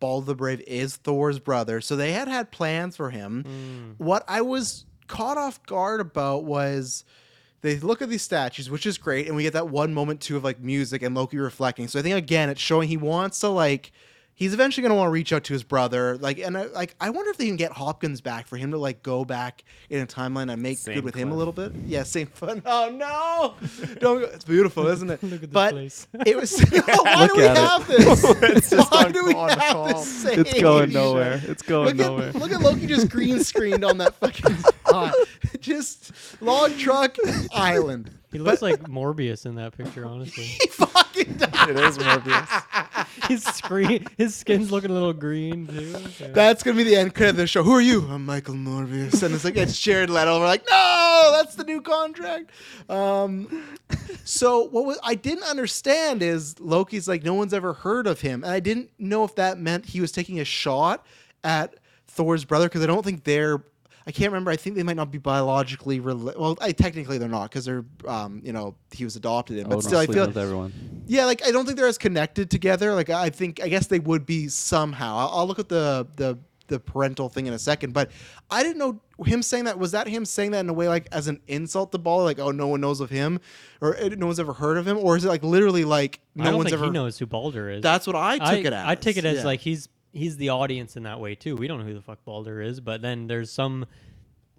Balder the Brave is Thor's brother, so they had had plans for him. Hmm. What I was caught off guard about was they look at these statues, which is great, and we get that one moment too of like music and Loki reflecting. So I think again, it's showing he wants to like. He's eventually going to want to reach out to his brother, like, and I, like I wonder if they can get Hopkins back for him to like go back in a timeline and make Same good with him a little bit. Yeah, same fun. [LAUGHS] Oh no, [LAUGHS] don't. Go. It's beautiful, [LAUGHS] isn't it? Look at this but place. it was. why Look do we at it. have this? It's why do we call- on a have call. this? It's going nowhere. It's going look nowhere. At, look at Loki just green screened on that fucking spot. just log truck island. He looks [LAUGHS] like Morbius in that picture, honestly. [LAUGHS] He fucking died. [LAUGHS] It is Morbius. his screen, his skin's looking a little green too. Yeah. That's gonna be the end credit of the show. Who are you? I'm Michael Morbius, and it's like it's Jared Leto. We're like, no, that's the new contract. Um, so what was I didn't understand is Loki's like no one's ever heard of him, and I didn't know if that meant he was taking a shot at Thor's brother because I don't think they're. I can't remember. I think they might not be biologically related. Well, I, technically they're not because they're, um, you know, he was adopted in. But Odin still, I sleeping feel with everyone. yeah, like I don't think they're as connected together. Like I think I guess they would be somehow. I'll, I'll look at the the the parental thing in a second, but I didn't know him saying that. Was that him saying that in a way like as an insult to Ball? Like oh, no one knows of him, or no one's ever heard of him, or is it like literally like no I don't one's think ever? he knows who Balder is. That's what I took it as. I take it as yeah. like he's he's the audience in that way too. We don't know who the fuck Balder is, but then there's some.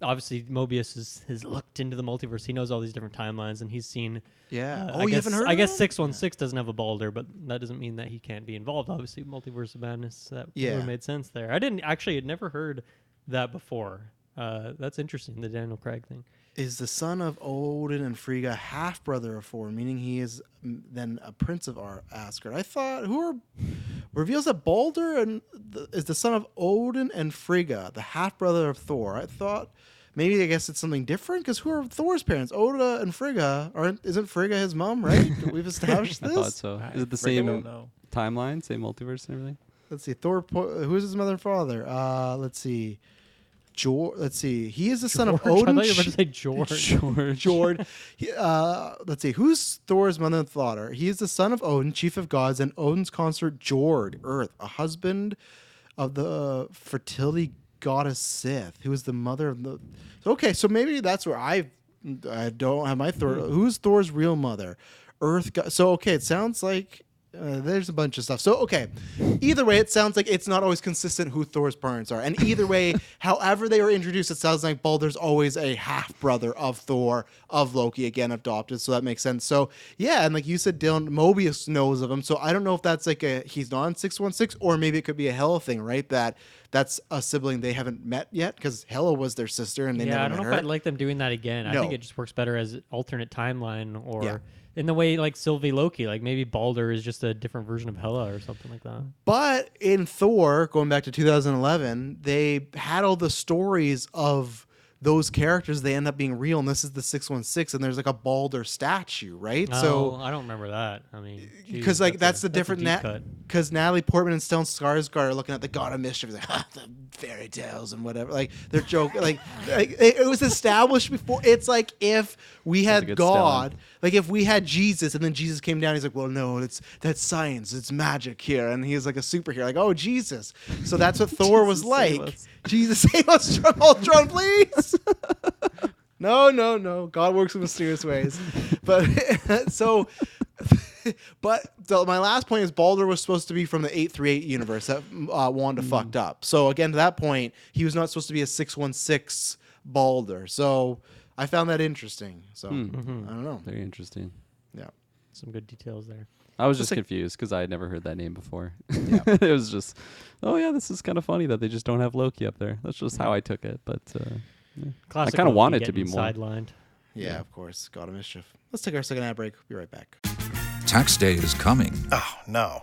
Obviously, Mobius has, has looked into the multiverse. He knows all these different timelines, and he's seen. Yeah. uh, Oh, I you guess, haven't heard I guess six one six doesn't have a Balder, but that doesn't mean that he can't be involved. Obviously, multiverse of madness. That Yeah. yeah. made sense there. I didn't actually had never heard that before. Uh, that's interesting. The Daniel Craig thing. Is the son of Odin and Frigga, half brother of Thor, meaning he is mm, then a prince of Ar- Asgard. I thought who are reveals that Balder and the, is the son of Odin and Frigga, the half brother of Thor. I thought maybe I guess it's something different because who are Thor's parents? Oda and Frigga aren't. Isn't Frigga his mom? Right? [LAUGHS] We've established I this. thought so. Is it the Frigga same timeline, same multiverse and everything? Let's see. Thor. po- Who is his mother and father? Uh, let's see. George. Let's see. He is the son of George? [LAUGHS] I Odin. thought you were about to say George. [LAUGHS] George. George. He- uh, let's see. Who's Thor's mother and father? He is the son of Odin, chief of gods, and Odin's consort Jord, Earth, a husband of the fertility goddess Sif, who is the mother of the. Okay, so maybe that's where I I don't have my Thor. Who's Thor's real mother? Earth. go- So okay, it sounds like. Uh, there's a bunch of stuff. So okay, either way, it sounds like it's not always consistent who Thor's parents are, and either way, [LAUGHS] however they were introduced, it sounds like Balder's always a half brother of Thor, of Loki, again adopted. So that makes sense. So yeah, and like you said, Dylan Mobius knows of him. So I don't know if that's like a he's not on six one six, or maybe it could be a Hela thing, right? That that's a sibling they haven't met yet because Hela was their sister and they yeah, never I met don't know her. if I'd like them doing that again. I think it just works better as alternate timeline or Yeah. In the way like Sylvie Loki, like maybe Balder is just a different version of Hela or something like that. But in Thor, going back to 2011, they had all the stories of those characters. They end up being real, and this is the 616, and there's like a Balder statue, right? No, so I don't remember that. I mean, because like that's, a- the different deep cut. because Natalie Portman and Stellan Skarsgård are looking at the God of Mischief, like "Ah, the fairy tales and whatever. Like they're joking. like, [LAUGHS] like it, it was established before. It's like if we had good God, like if we had Jesus, and then Jesus came down. He's like, well, no, it's that's science, it's magic here, and he's like a superhero. Like, oh, Jesus. So that's what [LAUGHS] Thor was like. us. Jesus, save us Ultron, please. [LAUGHS] No, no, no. God works in mysterious ways. But [LAUGHS] so, but the, my last point is Balder was supposed to be from the 838 universe that uh, Wanda fucked up. So, again, to that point, he was not supposed to be a 616 Balder. So, I found that interesting. So, Hmm. I don't know. Very interesting. Yeah. Some good details there. I was Just just like- confused because I had never heard that name before. [LAUGHS] it was just, oh yeah, this is kind of funny that they just don't have Loki up there. That's just how I took it. But uh, yeah. Classic I kind of Loki want it to be getting more. sidelined. Yeah, of course. God of Mischief. Let's take our second ad break. Be right back. Tax day is coming. Oh, no.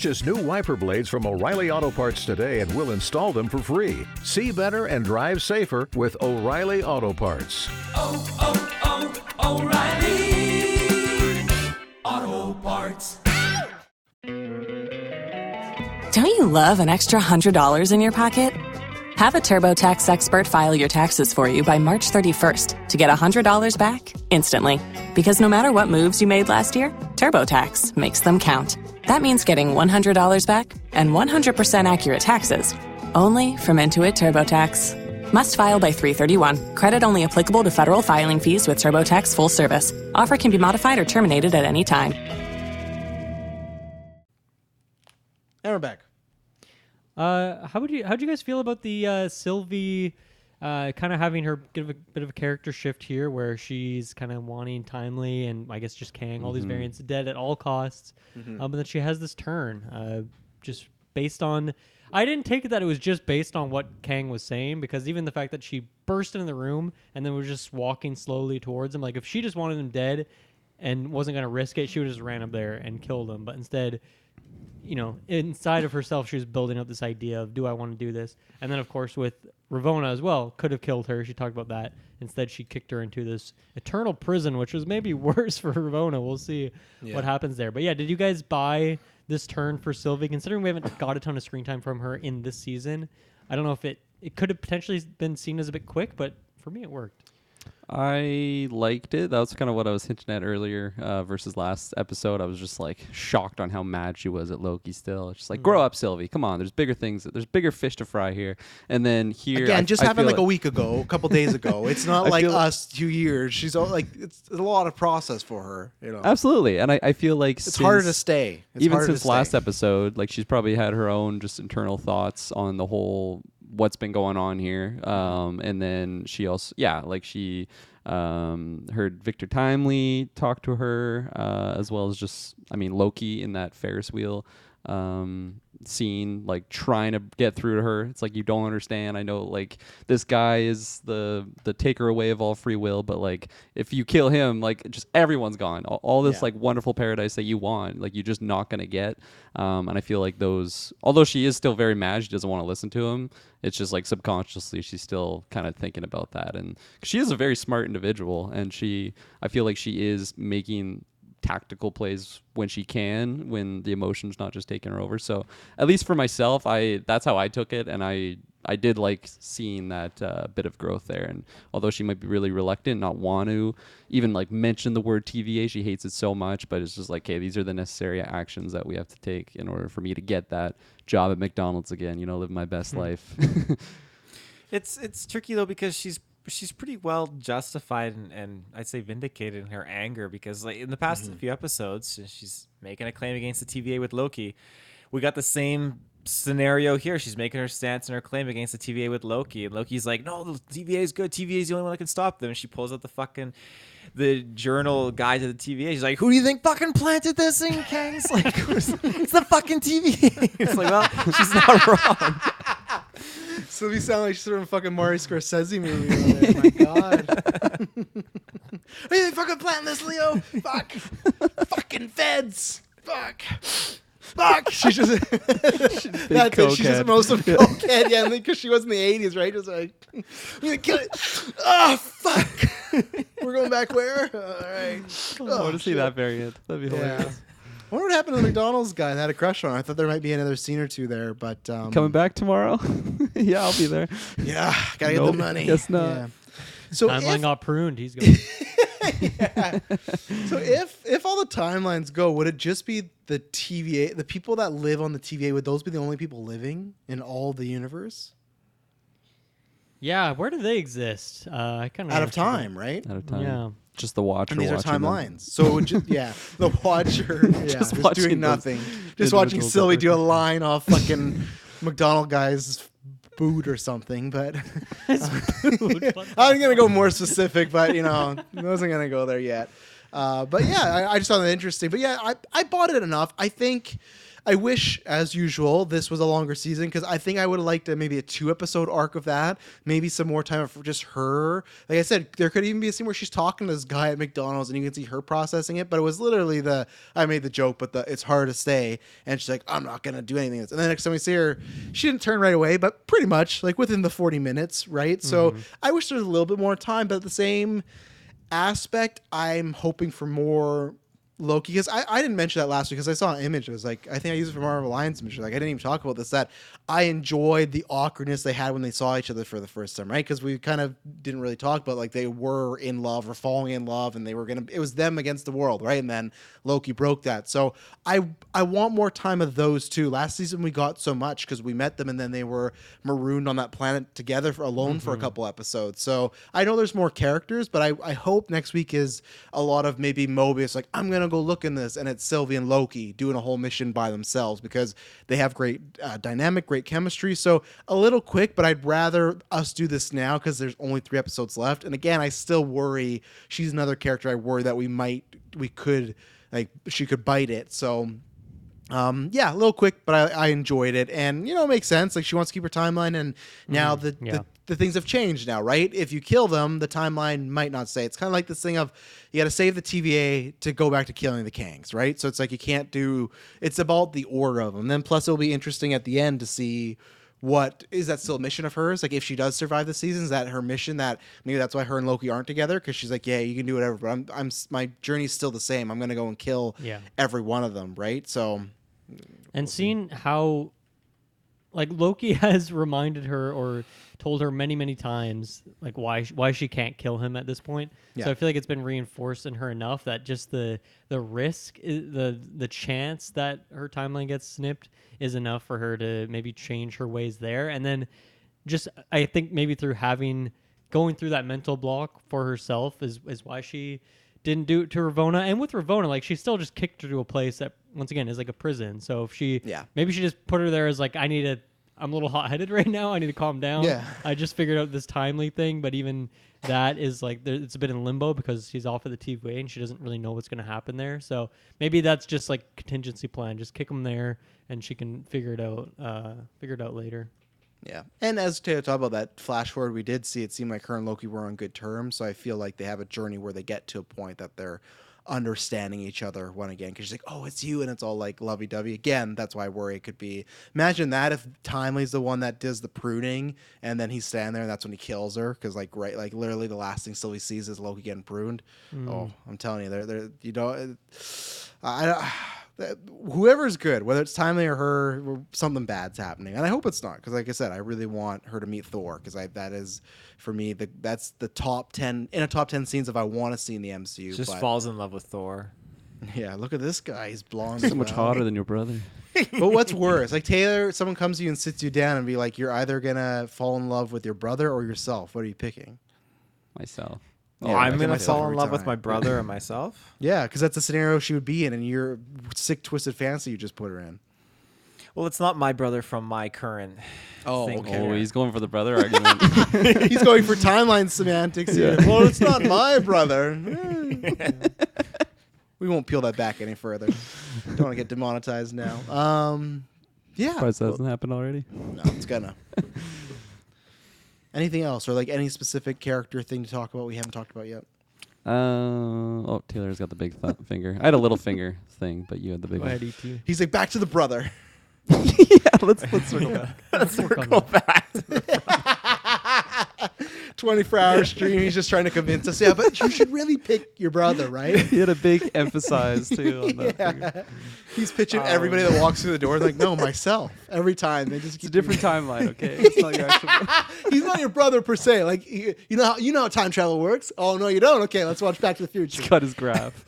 Purchase new wiper blades from O'Reilly Auto Parts today and we'll install them for free. See better and drive safer with O'Reilly Auto Parts. oh, oh, oh O'Reilly Auto Parts. Don't you love an extra $100 in your pocket? Have a TurboTax expert file your taxes for you by March 31st to get $100 back instantly. Because no matter what moves you made last year, TurboTax makes them count. That means getting $100 back and 100% accurate taxes only from Intuit TurboTax. Must file by 331. Credit only applicable to federal filing fees with TurboTax full service. Offer can be modified or terminated at any time. And we're back. Uh, how would you how do you guys feel about the uh, Sylvie uh, kind of having her give a bit of a character shift here, where she's kind of wanting timely and I guess just Kang all these Mhm. variants dead at all costs, Mhm. um, but then she has this turn, uh, just based on. I didn't take it that it was just based on what Kang was saying because even the fact that she burst into the room and then was just walking slowly towards him, like if she just wanted him dead and wasn't going to risk it, she would have just ran up there and killed him. But instead, you know, inside of herself, she was building up this idea of, do I want to do this? And then, of course, with Ravonna as well, could have killed her. She talked about that. Instead, she kicked her into this eternal prison, which was maybe [LAUGHS] worse for Ravonna. We'll see Yeah. what happens there. But yeah, did you guys buy this turn for Sylvie? Considering we haven't got a ton of screen time from her in this season, I don't know if it it could have potentially been seen as a bit quick, but for me, it worked. I liked it. That was kind of what I was hinting at earlier uh, versus last episode. I was just like shocked on how mad she was at Loki still. It's just like, grow up, Sylvie. Come on. There's bigger things. There's bigger fish to fry here. And then here. Again, I- just I happened feel like a week ago, a couple [LAUGHS] days ago. It's not like us two years. She's all, like it's a lot of process for her. You know, Absolutely, and I, I feel like It's harder to stay. It's even since last episode, like she's probably had her own just internal thoughts on the whole what's been going on here. Um, and then she also, yeah, like she um, heard Victor Timely talk to her, uh, as well as just, I mean, Loki in that Ferris wheel um scene like trying to get through to her. It's like you don't understand. I know like this guy is the the taker away of all free will but like if you kill him like just everyone's gone. All, all this Yeah. like wonderful paradise that you want like you're just not gonna get. Um and i feel like those although she is still very mad she doesn't want to listen to him it's just like subconsciously she's still kind of thinking about that. And she is a very smart individual and she i feel like she is making tactical plays when she can when the emotion's not just taking her over. So at least for myself i that's how i took it and i i did like seeing that uh, bit of growth there. And although she might be really reluctant not want to even like mention the word tva she hates it so much but it's just like hey, these are the necessary actions that we have to take in order for me to get that job at mcdonald's again you know live my best Hmm. life. [LAUGHS] It's it's tricky though because she's she's pretty well justified and, and I'd say vindicated in her anger because like in the past Mm-hmm. few episodes she's making a claim against the TVA with Loki. We got the same scenario here. She's making her stance and her claim against the TVA with Loki, and Loki's like, "No, the TVA is good. TVA is the only one that can stop them." And she pulls out the fucking the journal guide to the TVA. She's like, "Who do you think fucking planted this in Kang's? [LAUGHS] Like, it's the fucking TVA." [LAUGHS] it's like, well, she's not [LAUGHS] wrong. So we sound like she's from a fucking Marty Scorsese movie. there. [LAUGHS] Oh my God. [LAUGHS] Are you fucking planting this, Leo? Fuck. fucking feds. Fuck. Fuck. [LAUGHS] She's just that's it. She's just most of cokehead, yeah, because she was in the eighties, right? Just like I'm gonna kill it. Oh fuck. We're going back where? All right. i want to oh, see shit. that variant that'd be hilarious Yeah. I wonder what happened to the McDonald's guy that had a crush on her. I thought there might be another scene or two there, but um, coming back tomorrow [LAUGHS] yeah i'll be there Yeah, gotta get the money. guess not. Yeah. So Timeline if, got pruned. He's going. [LAUGHS] so if if all the timelines go, would it just be the TVA, the people that live on the TVA? Would those be the only people living in all the universe yeah, where do they exist? Uh, I kind of out of time, right? out of time Yeah. Just the watcher And these are timelines. So it would just [LAUGHS] yeah, the watcher, yeah, just, watching doing nothing, [LAUGHS] just watching Sylvie do a line off [LAUGHS] fucking McDonald guy's boot or something, but I'm gonna go more specific, but you know, I wasn't gonna go there yet. Uh, but yeah, I, I just found that interesting. But yeah, I, I bought it enough. I think I wish, as usual, this was a longer season because I think I would have liked a, maybe a two episode arc of that. Maybe some more time for just her. Like I said, there could even be a scene where she's talking to this guy at McDonald's and you can see her processing it. But it was literally the I made the joke, but the it's hard to stay. And she's like, I'm not gonna do anything. And then next time we see her, she didn't turn right away, but pretty much like within the 40 minutes, right? So Mhm. I wish there was a little bit more time, but at the same aspect, I'm hoping for more Loki because I, I didn't mention that last week because I saw an image. It was like I think I used it for Marvel Alliance image. Like I didn't even talk about this. That I enjoyed the awkwardness they had when they saw each other for the first time, right? Because we kind of didn't really talk about like they were in love or falling in love, and they were gonna. It was them against the world, right? And then Loki broke that. So I I want more time of those two. Last season we got so much because we met them and then they were marooned on that planet together for, alone for a Mhm. couple episodes. So I know there's more characters, but I, I hope next week is a lot of maybe Mobius, like, I'm going to go look in this. And it's Sylvie and Loki doing a whole mission by themselves because they have great uh, dynamic, great chemistry. So a little quick, but I'd rather us do this now because there's only three episodes left. And again, I still worry she's another character I worry that we might, we could, like, she could bite it. So um, yeah, a little quick, but I, I enjoyed it, and you know, it makes sense. Like she wants to keep her timeline, and now Mhm, the, yeah. the the things have changed now, right? If you kill them, the timeline might not stay. It's kind of like this thing of you got to save the TVA to go back to killing the Kangs, right? So it's like you can't do. It's about the order of them. Then plus it'll be interesting at the end to see what is that still a mission of hers? Like if she does survive the season, is that her mission? That maybe that's why her and Loki aren't together because she's like, yeah, you can do whatever, but I'm I'm my journey's still the same. I'm gonna go and kill Yeah. every one of them, right? So and seeing how like Loki [LAUGHS] has reminded her or told her many many times like why why she can't kill him at this point. Yeah. So I feel like it's been reinforced in her enough that just the the risk i- the the chance that her timeline gets snipped is enough for her to maybe change her ways there and then just I think maybe through having going through that mental block for herself is is why she didn't do it to Ravonna. And with Ravonna, like she still just kicked her to a place that once again is like a prison. So if she Yeah. maybe she just put her there as like I need to I'm a little hot headed [LAUGHS] right now. I need to calm down. Yeah. I just figured out this timely thing, but even that is like there, it's a bit in limbo because she's off of the TVA and she doesn't really know what's going to happen there. So maybe that's just like contingency plan. Just kick them there and she can figure it out. Uh, figure it out later. Yeah. And as to talk about that flash forward, we did see it seemed like her and Loki were on good terms. So I feel like they have a journey where they get to a point that they're understanding each other one again. Because she's like, oh, it's you. And it's all like lovey dovey. Again, that's why I worry it could be. Imagine that if Timely's the one that does the pruning and then he's standing there and that's when he kills her. Because, like, right, like literally the last thing Sylvie sees is Loki getting pruned. Mm. Oh, I'm telling you, they're, they're, you know, I, that- whoever's good, whether it's Timely or her, something bad's happening, and I hope it's not because, like I said, I really want her to meet Thor because I that is for me the that's the top ten in a top ten scenes if I want to see in the MCU. Just but- falls in love with Thor. Yeah, look at this guy; he's blonde. So much hotter than your brother. [LAUGHS] but what's worse? Like Taylor, someone comes to you and sits you down and be like, "You're either gonna fall in love with your brother or yourself. What are you picking?" Myself. Oh, I I'm gonna fall in every love with my brother or myself. [LAUGHS] Yeah, because that's the scenario she would be in, and your sick, twisted fantasy you just put her in. Well, it's not my brother from my current. Oh, thing okay. Oh, he's going for the brother [LAUGHS] argument. He's going for timeline semantics here. Well, it's not my [LAUGHS] brother. we won't peel that back any further. Don't want to get demonetized now. Um, yeah. Surprised that hasn't happened already. No, it's gonna. Anything else, or like any specific character thing to talk about we haven't talked about yet? Uh, oh, Taylor's got the big th- [LAUGHS] finger. I had a little finger thing, but you had the big Go one. ahead, E.T. He's like back to the brother. [LAUGHS] yeah, let's let's [LAUGHS] circle back. Let's Work on circle that. back. 24 hour stream. He's just trying to convince us. Yeah, but you should really pick your brother, right? [LAUGHS] He had a big emphasis too on that. Yeah. He's pitching everybody that walks through the door like, no, myself. Every time they just It's a different timeline, okay? [LAUGHS] It's not your actual. [LAUGHS] He's not your brother per se. Like you know, how, you know how time travel works. Oh no, you don't. Okay, let's watch Back to the Future. Cut his graph.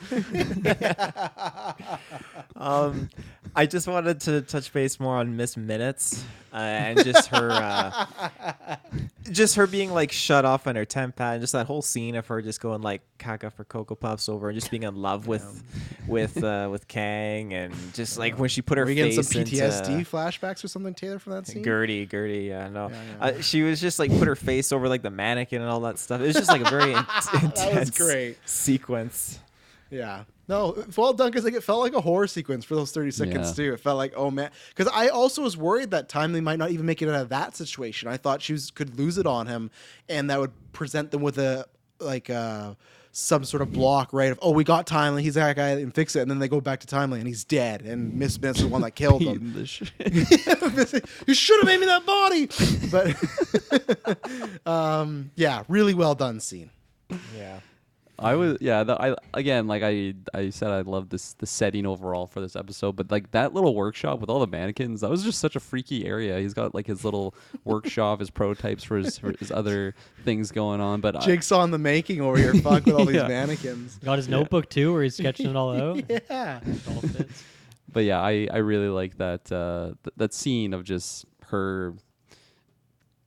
um, I just wanted to touch base more on Miss Minutes uh, and just her, uh, [LAUGHS] just her being like shut off on her TemPad, and just that whole scene of her just going like caca for cocoa puffs over and just being in love with, with, uh, with Kang, and just like when she put her Are we face some PTSD into flashbacks or something, Taylor, from that scene? Gertie, Gertie, yeah, no, Yeah, Uh, she was just like put her face over like the mannequin and all that stuff. It was just like a very [LAUGHS] in- intense great. sequence. Yeah. No, well done because like it felt like a horror sequence for those 30 seconds Yeah. too. It felt like, oh man. Because I also was worried that time they might not even make it out of that situation. I thought she was, could lose it on him and that would present them with a like uh some sort of block, right? Of oh, we got Timely, he's that guy and fix it, and then they go back to Timely and he's dead, and Miss Smith's the one that killed [LAUGHS] him. Beating the shit. [LAUGHS] you should have made me that body. But [LAUGHS] um, yeah, really well done scene. Yeah. I was yeah. The, I again like I I said I love this the setting overall for this episode, but like that little workshop with all the mannequins, that was just such a freaky area. He's got like his little workshop, his prototypes for his, for his other things going on. But I- Jigsaw in the making over here, fuck with all [LAUGHS] these Yeah. mannequins. Got his notebook too, where he's sketching it all [LAUGHS] out. Yeah. It all fits. but yeah, I I really like that uh th- that scene of just her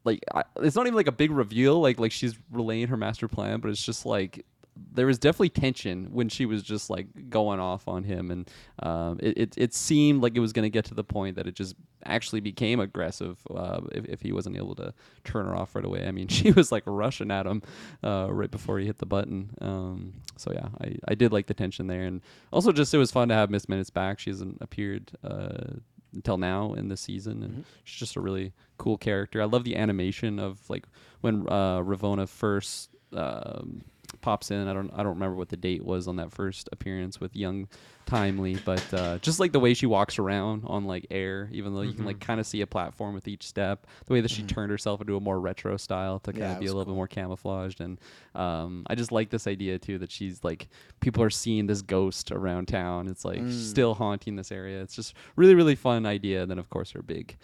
like I, it's not even like a big reveal like like she's relaying her master plan, but it's just like there was definitely tension when she was just like going off on him and um, it, it, it seemed like it was going to get to the point that it just actually became aggressive uh, if, if he wasn't able to turn her off right away. I mean [LAUGHS] she was like rushing at him uh, right before he hit the button um, so yeah I, I did like the tension there and also just it was fun to have miss minutes back. She hasn't appeared uh, until now in the season and she's just a really cool character. I love the animation of like when uh, Ravonna first um, pops in. I don't I don't remember what the date was on that first appearance with young Timely, but uh, just like the way she walks around on like air, even though you can like kind of see a platform with each step, the way that she turned herself into a more retro style to kind of it be a little bit more camouflaged, and um, I just like this idea too that she's like people are seeing this ghost around town. It's like Mm. still haunting this area. It's just really really fun idea. And then of course her big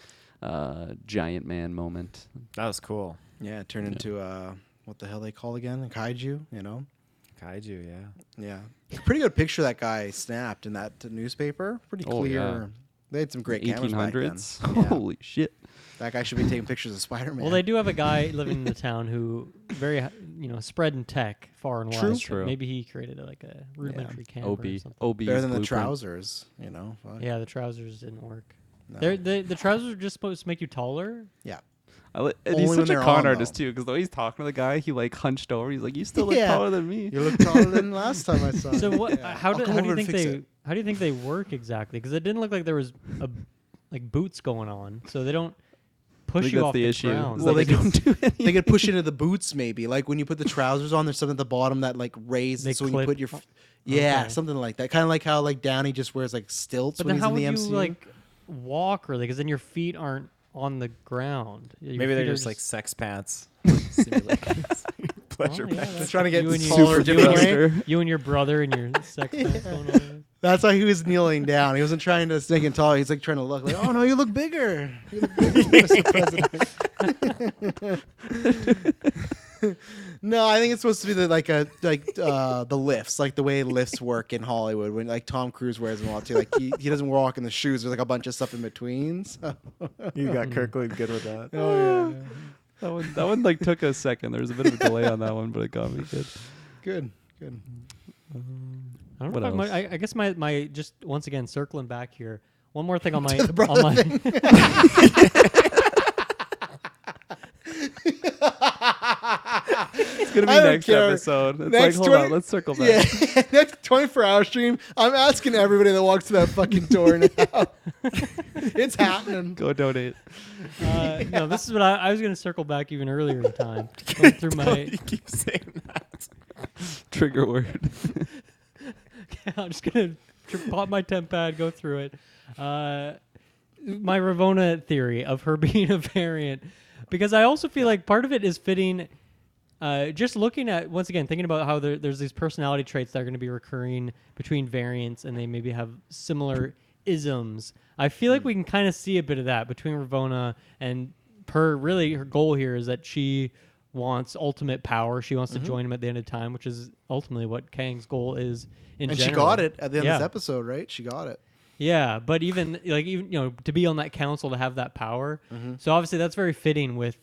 uh, giant man moment. That was cool. Yeah, it turned into uh, what the hell they call again? A kaiju, you know? Kaiju, yeah. Yeah. Pretty good picture that guy snapped in that newspaper. Pretty Oh, clear. yeah. They had some great cameras back then. 1800s. Yeah. [LAUGHS] Holy shit! That guy should be taking pictures of Spider Man. Well, they do have a guy living in the town who very you know spread in tech far and wide. True. so True. Maybe he created a, like a rudimentary camera. OB Or something. OB Better than the trousers, you know? Fuck. Yeah, the trousers didn't work. No. They're, the the trousers are just supposed to make you taller. Yeah. I li- and he's such a con on, artist though. too, because the way he's talking to the guy, he like hunched over. He's like, "You still look Yeah. taller than me." You look taller than [LAUGHS] last time I saw you. So what? Yeah. Uh, how I'll do come how do you and think fix they it. how do you think they work exactly? Because it didn't look like there was a like boots going on, so they don't push think you that's off the the, issue. ground. Well, that they they don't do they could push into the boots maybe. Like when you put the trousers on, there's something at the bottom that like raises. They so when you clip- put your, f- yeah, Okay. something like that. Kind of like how like Downey just wears like stilts But when then he's how in would the you MCU. like walk really? Because then your feet aren't on the ground. Your Maybe they're feet are just like sex pants. [LAUGHS] [LAUGHS] Oh, Pleasure yeah, pants. that's- trying to get you and taller your, different you, way. [LAUGHS] you and your brother and your sex pants going on. That's why he was kneeling down. He wasn't trying to sneak and tall. He's like trying to look like, oh no, you look bigger. You look bigger, Mr. President. [LAUGHS] no, I think it's supposed to be the like a like uh, the lifts, like the way lifts work in Hollywood. When like Tom Cruise wears them all too. Like he, he doesn't walk in the shoes. There's like a bunch of stuff in between. So. You got Kirkland good with that. [LAUGHS] Oh yeah, That one, that one like took a second. There was a bit of a delay on that one, but it got me good. good, good. I don't What know. Else? I, I guess my, my just once again circling back here. One more thing on [LAUGHS] my To on my It's gonna be next care. episode. It's Next like, hold 20 on, let's circle back. Yeah, [LAUGHS] next 24 hour stream. I'm asking everybody that walks to that fucking door now. [LAUGHS] it's happening. Go donate. uh, no, this is what I, I was going to circle back even earlier in time. [LAUGHS] Going through my you keep saying that. Trigger word. I'm just gonna tr- pop my TemPad, go through it. Uh, my Ravonna theory of her being a variant, because I also feel like part of it is fitting. Uh, just looking at once again, thinking about how there, there's these personality traits that are going to be recurring between variants, and they maybe have similar isms. I feel like we can kind of see a bit of that between Ravonna and her. Really, her goal here is that she wants ultimate power. She wants Mhm. to join him at the end of time, which is ultimately what Kang's goal is. In and she general. got it at the end Yeah. of this episode, right? She got it. Yeah, but even like even you know to be on that council to have that power. Mhm. So obviously that's very fitting with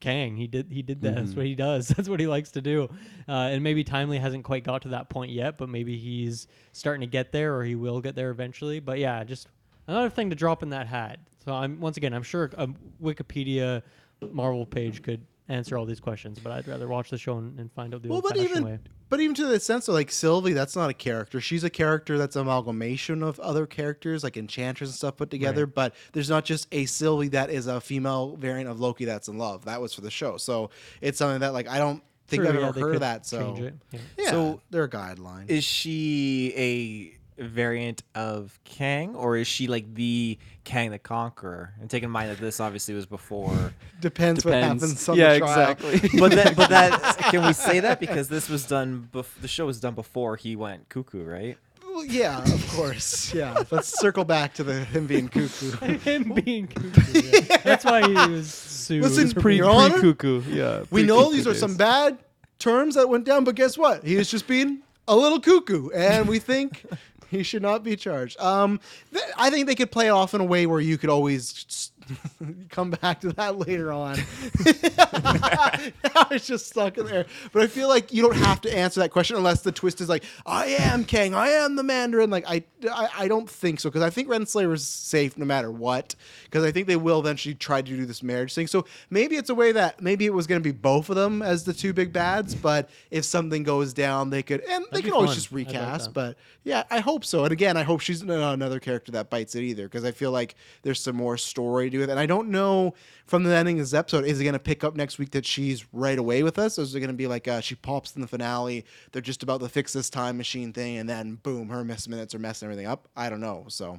Kang. He did he did that. That's Mhm. what he does. [LAUGHS] That's what he likes to do. Uh, and maybe Timely hasn't quite got to that point yet, but maybe he's starting to get there, or he will get there eventually. But yeah, just another thing to drop in that hat. So I'm once again, I'm sure a Wikipedia Marvel page could answer all these questions, but I'd rather watch the show and, and find out the Well, old-fashioned way. But even to the sense of like Sylvie, that's not a character. She's a character that's an amalgamation of other characters, like Enchantress and stuff put together. Right. But there's not just a Sylvie that is a female variant of Loki that's in love. That was for the show, so it's something that like I don't think True, I've yeah, ever they heard of that. So yeah. yeah, So- they're a guideline. Is she a variant of Kang, or is she like the Kang the Conqueror? And take in mind that this obviously was before. [LAUGHS] Depends what happens on Yeah, the trial. exactly. [LAUGHS] but that, but that can we say that because this was done? Bef- the show was done before he went cuckoo, right? Well, yeah, of course. Yeah, let's circle back to the him being cuckoo. [LAUGHS] Him being cuckoo. yeah. That's why he was sued. Listen, for pre- being- Your Honor, cuckoo. Yeah. we know these are days. some bad terms that went down, but guess what? He was just being a little cuckoo, and we think [LAUGHS] he should not be charged. Um, th- I think they could play it off in a way where you could always [LAUGHS] come back to that later on. [LAUGHS] [LAUGHS] now was just stuck in there. But I feel like you don't have to answer that question unless the twist is like, I am King, I am the Mandarin. Like I, I, I don't think so because I think Renslayer is safe no matter what. Because I think they will eventually try to do this marriage thing. So maybe it's a way that maybe it was going to be both of them as the two big bads. But if something goes down, they could and they That'd be can always fun. just like recast. but yeah, I hope so. And again, I hope she's not another character that bites it either because I feel like there's some more story to it. And I don't know from the ending of this episode, is it going to pick up next week that she's right away with us? Or is it going to be like uh, she pops in the finale? They're just about to fix this time machine thing, and then boom, her miss minutes are messing everything up. I don't know. So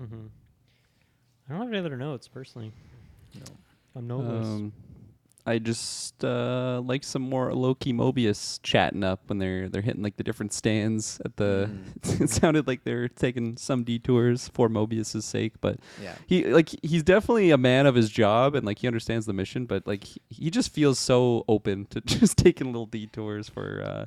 Mhm. I don't have any other notes personally. I'm noteless. Um, I just uh, like some more Loki Mobius chatting up when they're they're hitting like the different stands at the. Mm. [LAUGHS] it sounded like they're taking some detours for Mobius's sake, but Yeah. he like he's definitely a man of his job and like he understands the mission, but like he, he just feels so open to [LAUGHS] just taking little detours for. Uh,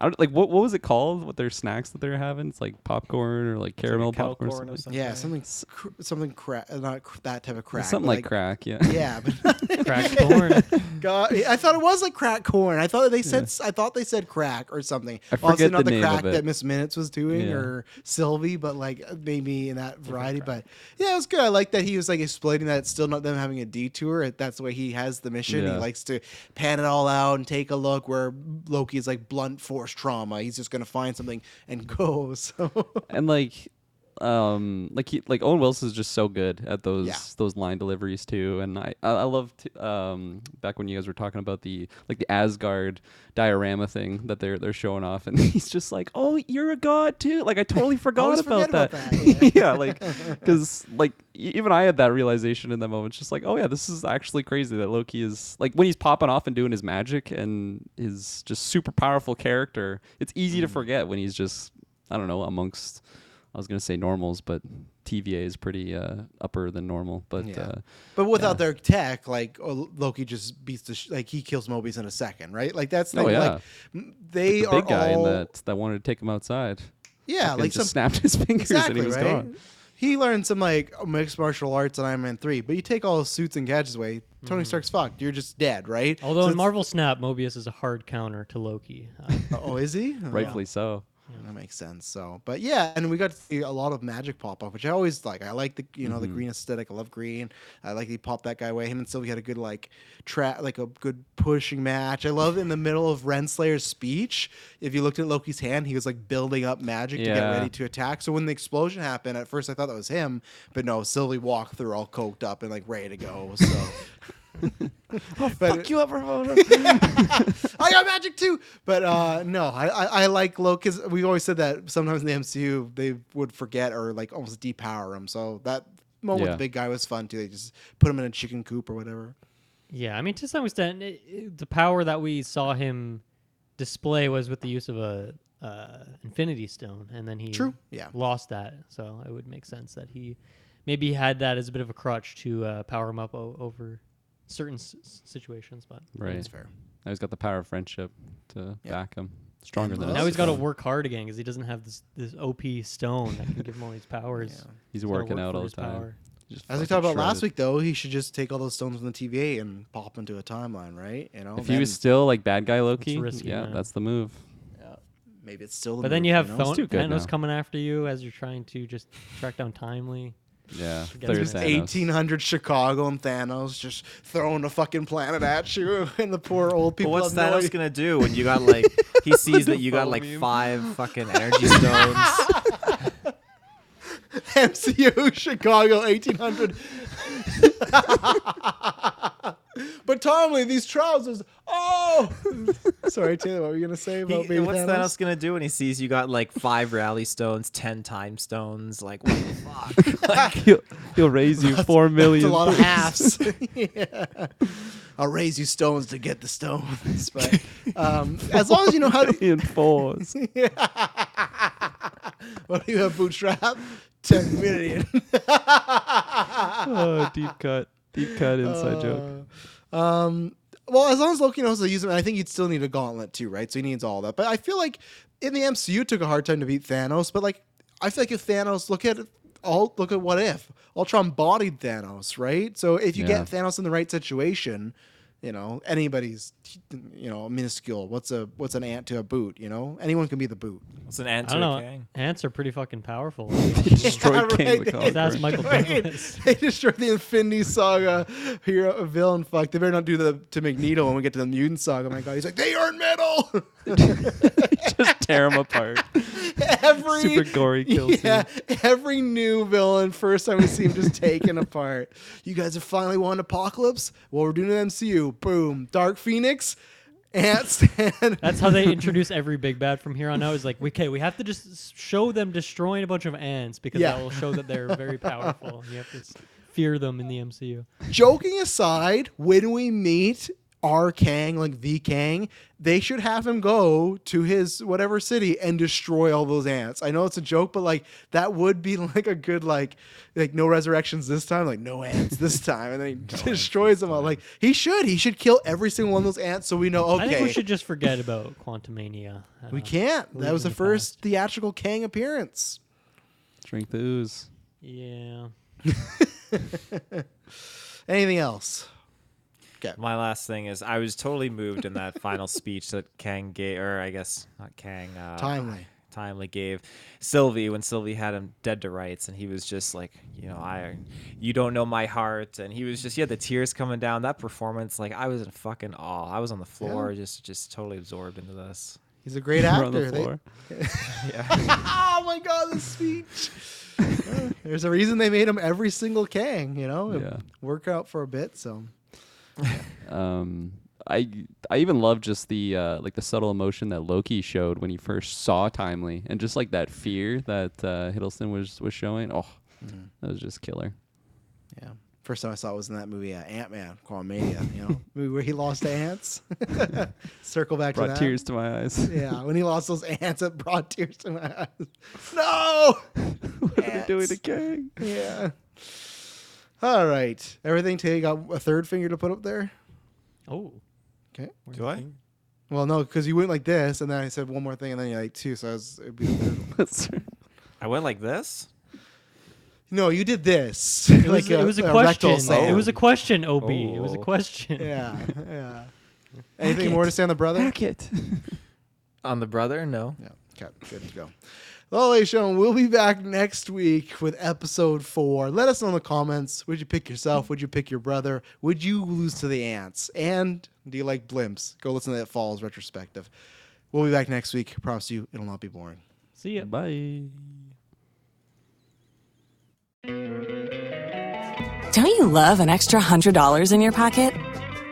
I don't like what what was it called? What their snacks that they're having? It's like popcorn or like caramel cow popcorn. or corn or something. yeah, something cr- something crack, not cr- that type of crack, Something but like crack, yeah. Yeah, but [LAUGHS] Crack [LAUGHS] corn. God, I thought it was like crack corn. I thought they said I thought they said crack or something. I Obviously forget not the the name of crack it. that Miss Minutes was doing Yeah. or Sylvie, but like maybe in that variety. But yeah, it was good. I like that he was like explaining that it's still not them having a detour. That's the way he has the mission. Yeah. He likes to pan it all out and take a look. Where Loki is like blunt force trauma. He's just gonna find something and [LAUGHS] go. So and like um like he like Owen Wilson is just so good at those Yeah. those line deliveries too. And I I, I love um back when you guys were talking about the like the Asgard diorama thing that they're they're showing off. And [LAUGHS] he's just like oh you're a god too. Like I totally [LAUGHS] forgot Always about that, about that, [LAUGHS] yeah. Like because like even I had that realization in that moment. Just like oh yeah this is actually crazy that Loki is like when he's popping off and doing his magic and his just super powerful character it's easy to Mm. forget when he's just I don't know amongst I was gonna say normals, but TVA is pretty uh, upper than normal. But Yeah. uh, But without their tech, like oh, Loki just beats the sh- like he kills Mobius in a second, right? Like that's the oh thing, yeah, like m- they the are big guy all that that wanted to take him outside. yeah, Fucking like just some, snapped his [LAUGHS] fingers exactly, and he was right? gone. He learned some like mixed martial arts in Iron Man three, but you take all his suits and gadgets away, Tony Stark's fucked. You're just dead, right? Mm-hmm. Although So in it's- Marvel Snap, Mobius is a hard counter to Loki. Uh, [LAUGHS] oh, is he? Oh, Rightfully so. That makes sense. So, but yeah, and we got to see a lot of magic pop up, which I always like. I like the you know the Mhm. green aesthetic. I love green. I like he popped that guy away. Him and Sylvie had a good like trap, like a good pushing match. I love in the middle of Renslayer's speech. If you looked at Loki's hand, he was like building up magic to get Yeah. ready to attack. So when the explosion happened, at first I thought that was him, but no, Sylvie walked through all coked up and like ready to go. So. [LAUGHS] Oh, fuck you, everyone. [LAUGHS] I got magic too. But uh, no, I, I, I like Loki because we always said that sometimes in the MCU they would forget or like almost depower him. So that moment with Yeah. the big guy was fun too. They just put him in a chicken coop or whatever. yeah, I mean to some extent, it, it- the power that we saw him display was with the use of a uh, Infinity Stone, and then he True, yeah. lost that. So it would make sense that he maybe had that as a bit of a crutch to uh, power him up o- over certain s- s- situations. But Right. That's fair. Now he's got the power of friendship to Yeah. back him. Stronger than us. now he's got to work hard again because he doesn't have this this OP stone that can give him all these [LAUGHS] powers. He's gotta working work out for all the his time. power. Just As we fucking talked about last shredded. week, though, he should just take all those stones from the TVA and pop into a timeline, right? You know, If he was still like bad guy Loki, risky, yeah, man. that's the move. maybe it's still. The But then move, you have know? Thon- too good Thanos now. coming after you as you're trying to just track down Timely. Yeah, Forget third his Thanos. name. 1800 Chicago and Thanos just throwing a fucking planet at you, [LAUGHS] and the poor old But people. what's have no Thanos gonna do when you got like he [LAUGHS] sees that you got like me. five fucking energy stones? [LAUGHS] MCU Chicago 1800. [LAUGHS] but Tommy, these trousers. Oh, [LAUGHS] sorry, Taylor. What were you gonna say about baby what's Thanos? Thanos gonna do when he sees you got like five rally stones, ten time stones? Like what the fuck? [LAUGHS] he'll, he'll raise you That's- four million. That's a lot of halves. yeah. I'll raise you stones to get the stones, but um, as long as you know how to. In fours. What do you have, bootstrap? Ten million. oh, deep cut, [LAUGHS] deep cut inside joke. Uh, Um, well, as long as Loki knows how to use it, I think he'd still need a gauntlet too, right? So he needs all that. But I feel like in the MCU, took a hard time to beat Thanos. But like, I feel like if Thanos look at all, look at what if Ultron bodied Thanos, right? So if you Yeah. get Thanos in the right situation, you know, anybody's, you know, minuscule. What's a what's an ant to a boot? You know, anyone can be the boot. What's an I ant don't to know. a king? Ants are pretty fucking powerful. [LAUGHS] destroyed King right. the That's Michael Right. They destroyed the Infinity Saga hero villain. Fuck, they better not do the to Magneto when we get to the Mutant Saga. Oh my God, he's like they aren't metal. [LAUGHS] Just tear them apart. every Super gory kill yeah, every new villain. First time we see him just taken [LAUGHS] apart. You guys have finally won Apocalypse. Well, we're doing an MCU. Boom, Dark Phoenix, Ants. And That's how they [LAUGHS] introduce every big bad from here on out. Is like, okay, we have to just show them destroying a bunch of ants because Yeah. that will show that they're very [LAUGHS] powerful. You have to s- fear them in the MCU. joking aside, when we meet our Kang, like the Kang, they should have him go to his whatever city and destroy all those ants. I know it's a joke, but like that would be [LAUGHS] like a good like like no resurrections this time, like no ants this [LAUGHS] time, and then he destroys them all. Like he should, he should kill every single one of those ants so we know. Okay, I think we should just forget about Quantumania. we Uh, can't. That was the the first theatrical Kang appearance. Drink the ooze. Yeah. [LAUGHS] Anything else? Okay. My last thing is I was totally moved in that final speech that Kang gave, or I guess not Kang. Uh, Timely. Timely gave Sylvie when Sylvie had him dead to rights, and he was just like, you know, I, you don't know my heart, and he was just, yeah, the tears coming down. That performance, like, I was in fucking awe. I was on the floor, just, just totally absorbed into this. He's a great [LAUGHS] We're actor. on the They- [LAUGHS] yeah. [LAUGHS] oh my god, the speech. There's a reason they made him every single Kang, you know? It Yeah. Worked out for a bit, so. [LAUGHS] Um, I I even love just the uh, like the subtle emotion that Loki showed when he first saw Timely, and just like that fear that uh, Hiddleston was was showing. Oh, Mm-hmm. that was just killer. Yeah. First time I saw it was in that movie, uh, Ant Man, Quantumania, you know? [LAUGHS] movie where he lost to ants. [LAUGHS] Circle back to Brought that. tears to my eyes. Yeah, when he lost those ants, it brought tears to my eyes. No! what are they doing to Kang? Yeah. All right. Everything Tay got a third finger to put up there? Oh. Okay. Do I? Well, no, because you went like this, and then I said one more thing, and then you like two, so I was, it'd be the third one. [LAUGHS] I went like this. No, you did this. It was, [LAUGHS] it was a, question. rectal It oh. was a question, OB. It was a Oh. question. Yeah, [LAUGHS] yeah. Anything more to say on the brother? it. On the brother? No. Yeah. Okay, good to go. Well, ladies and gentlemen, we'll be back next week with episode four. Let us know in the comments. Would you pick yourself? Would you pick your brother? Would you lose to the ants? And do you like blimps? Go listen to that Falls retrospective. We'll be back next week. Promise you, it'll not be boring. See ya. Bye. Don't you love an extra $100 in your pocket?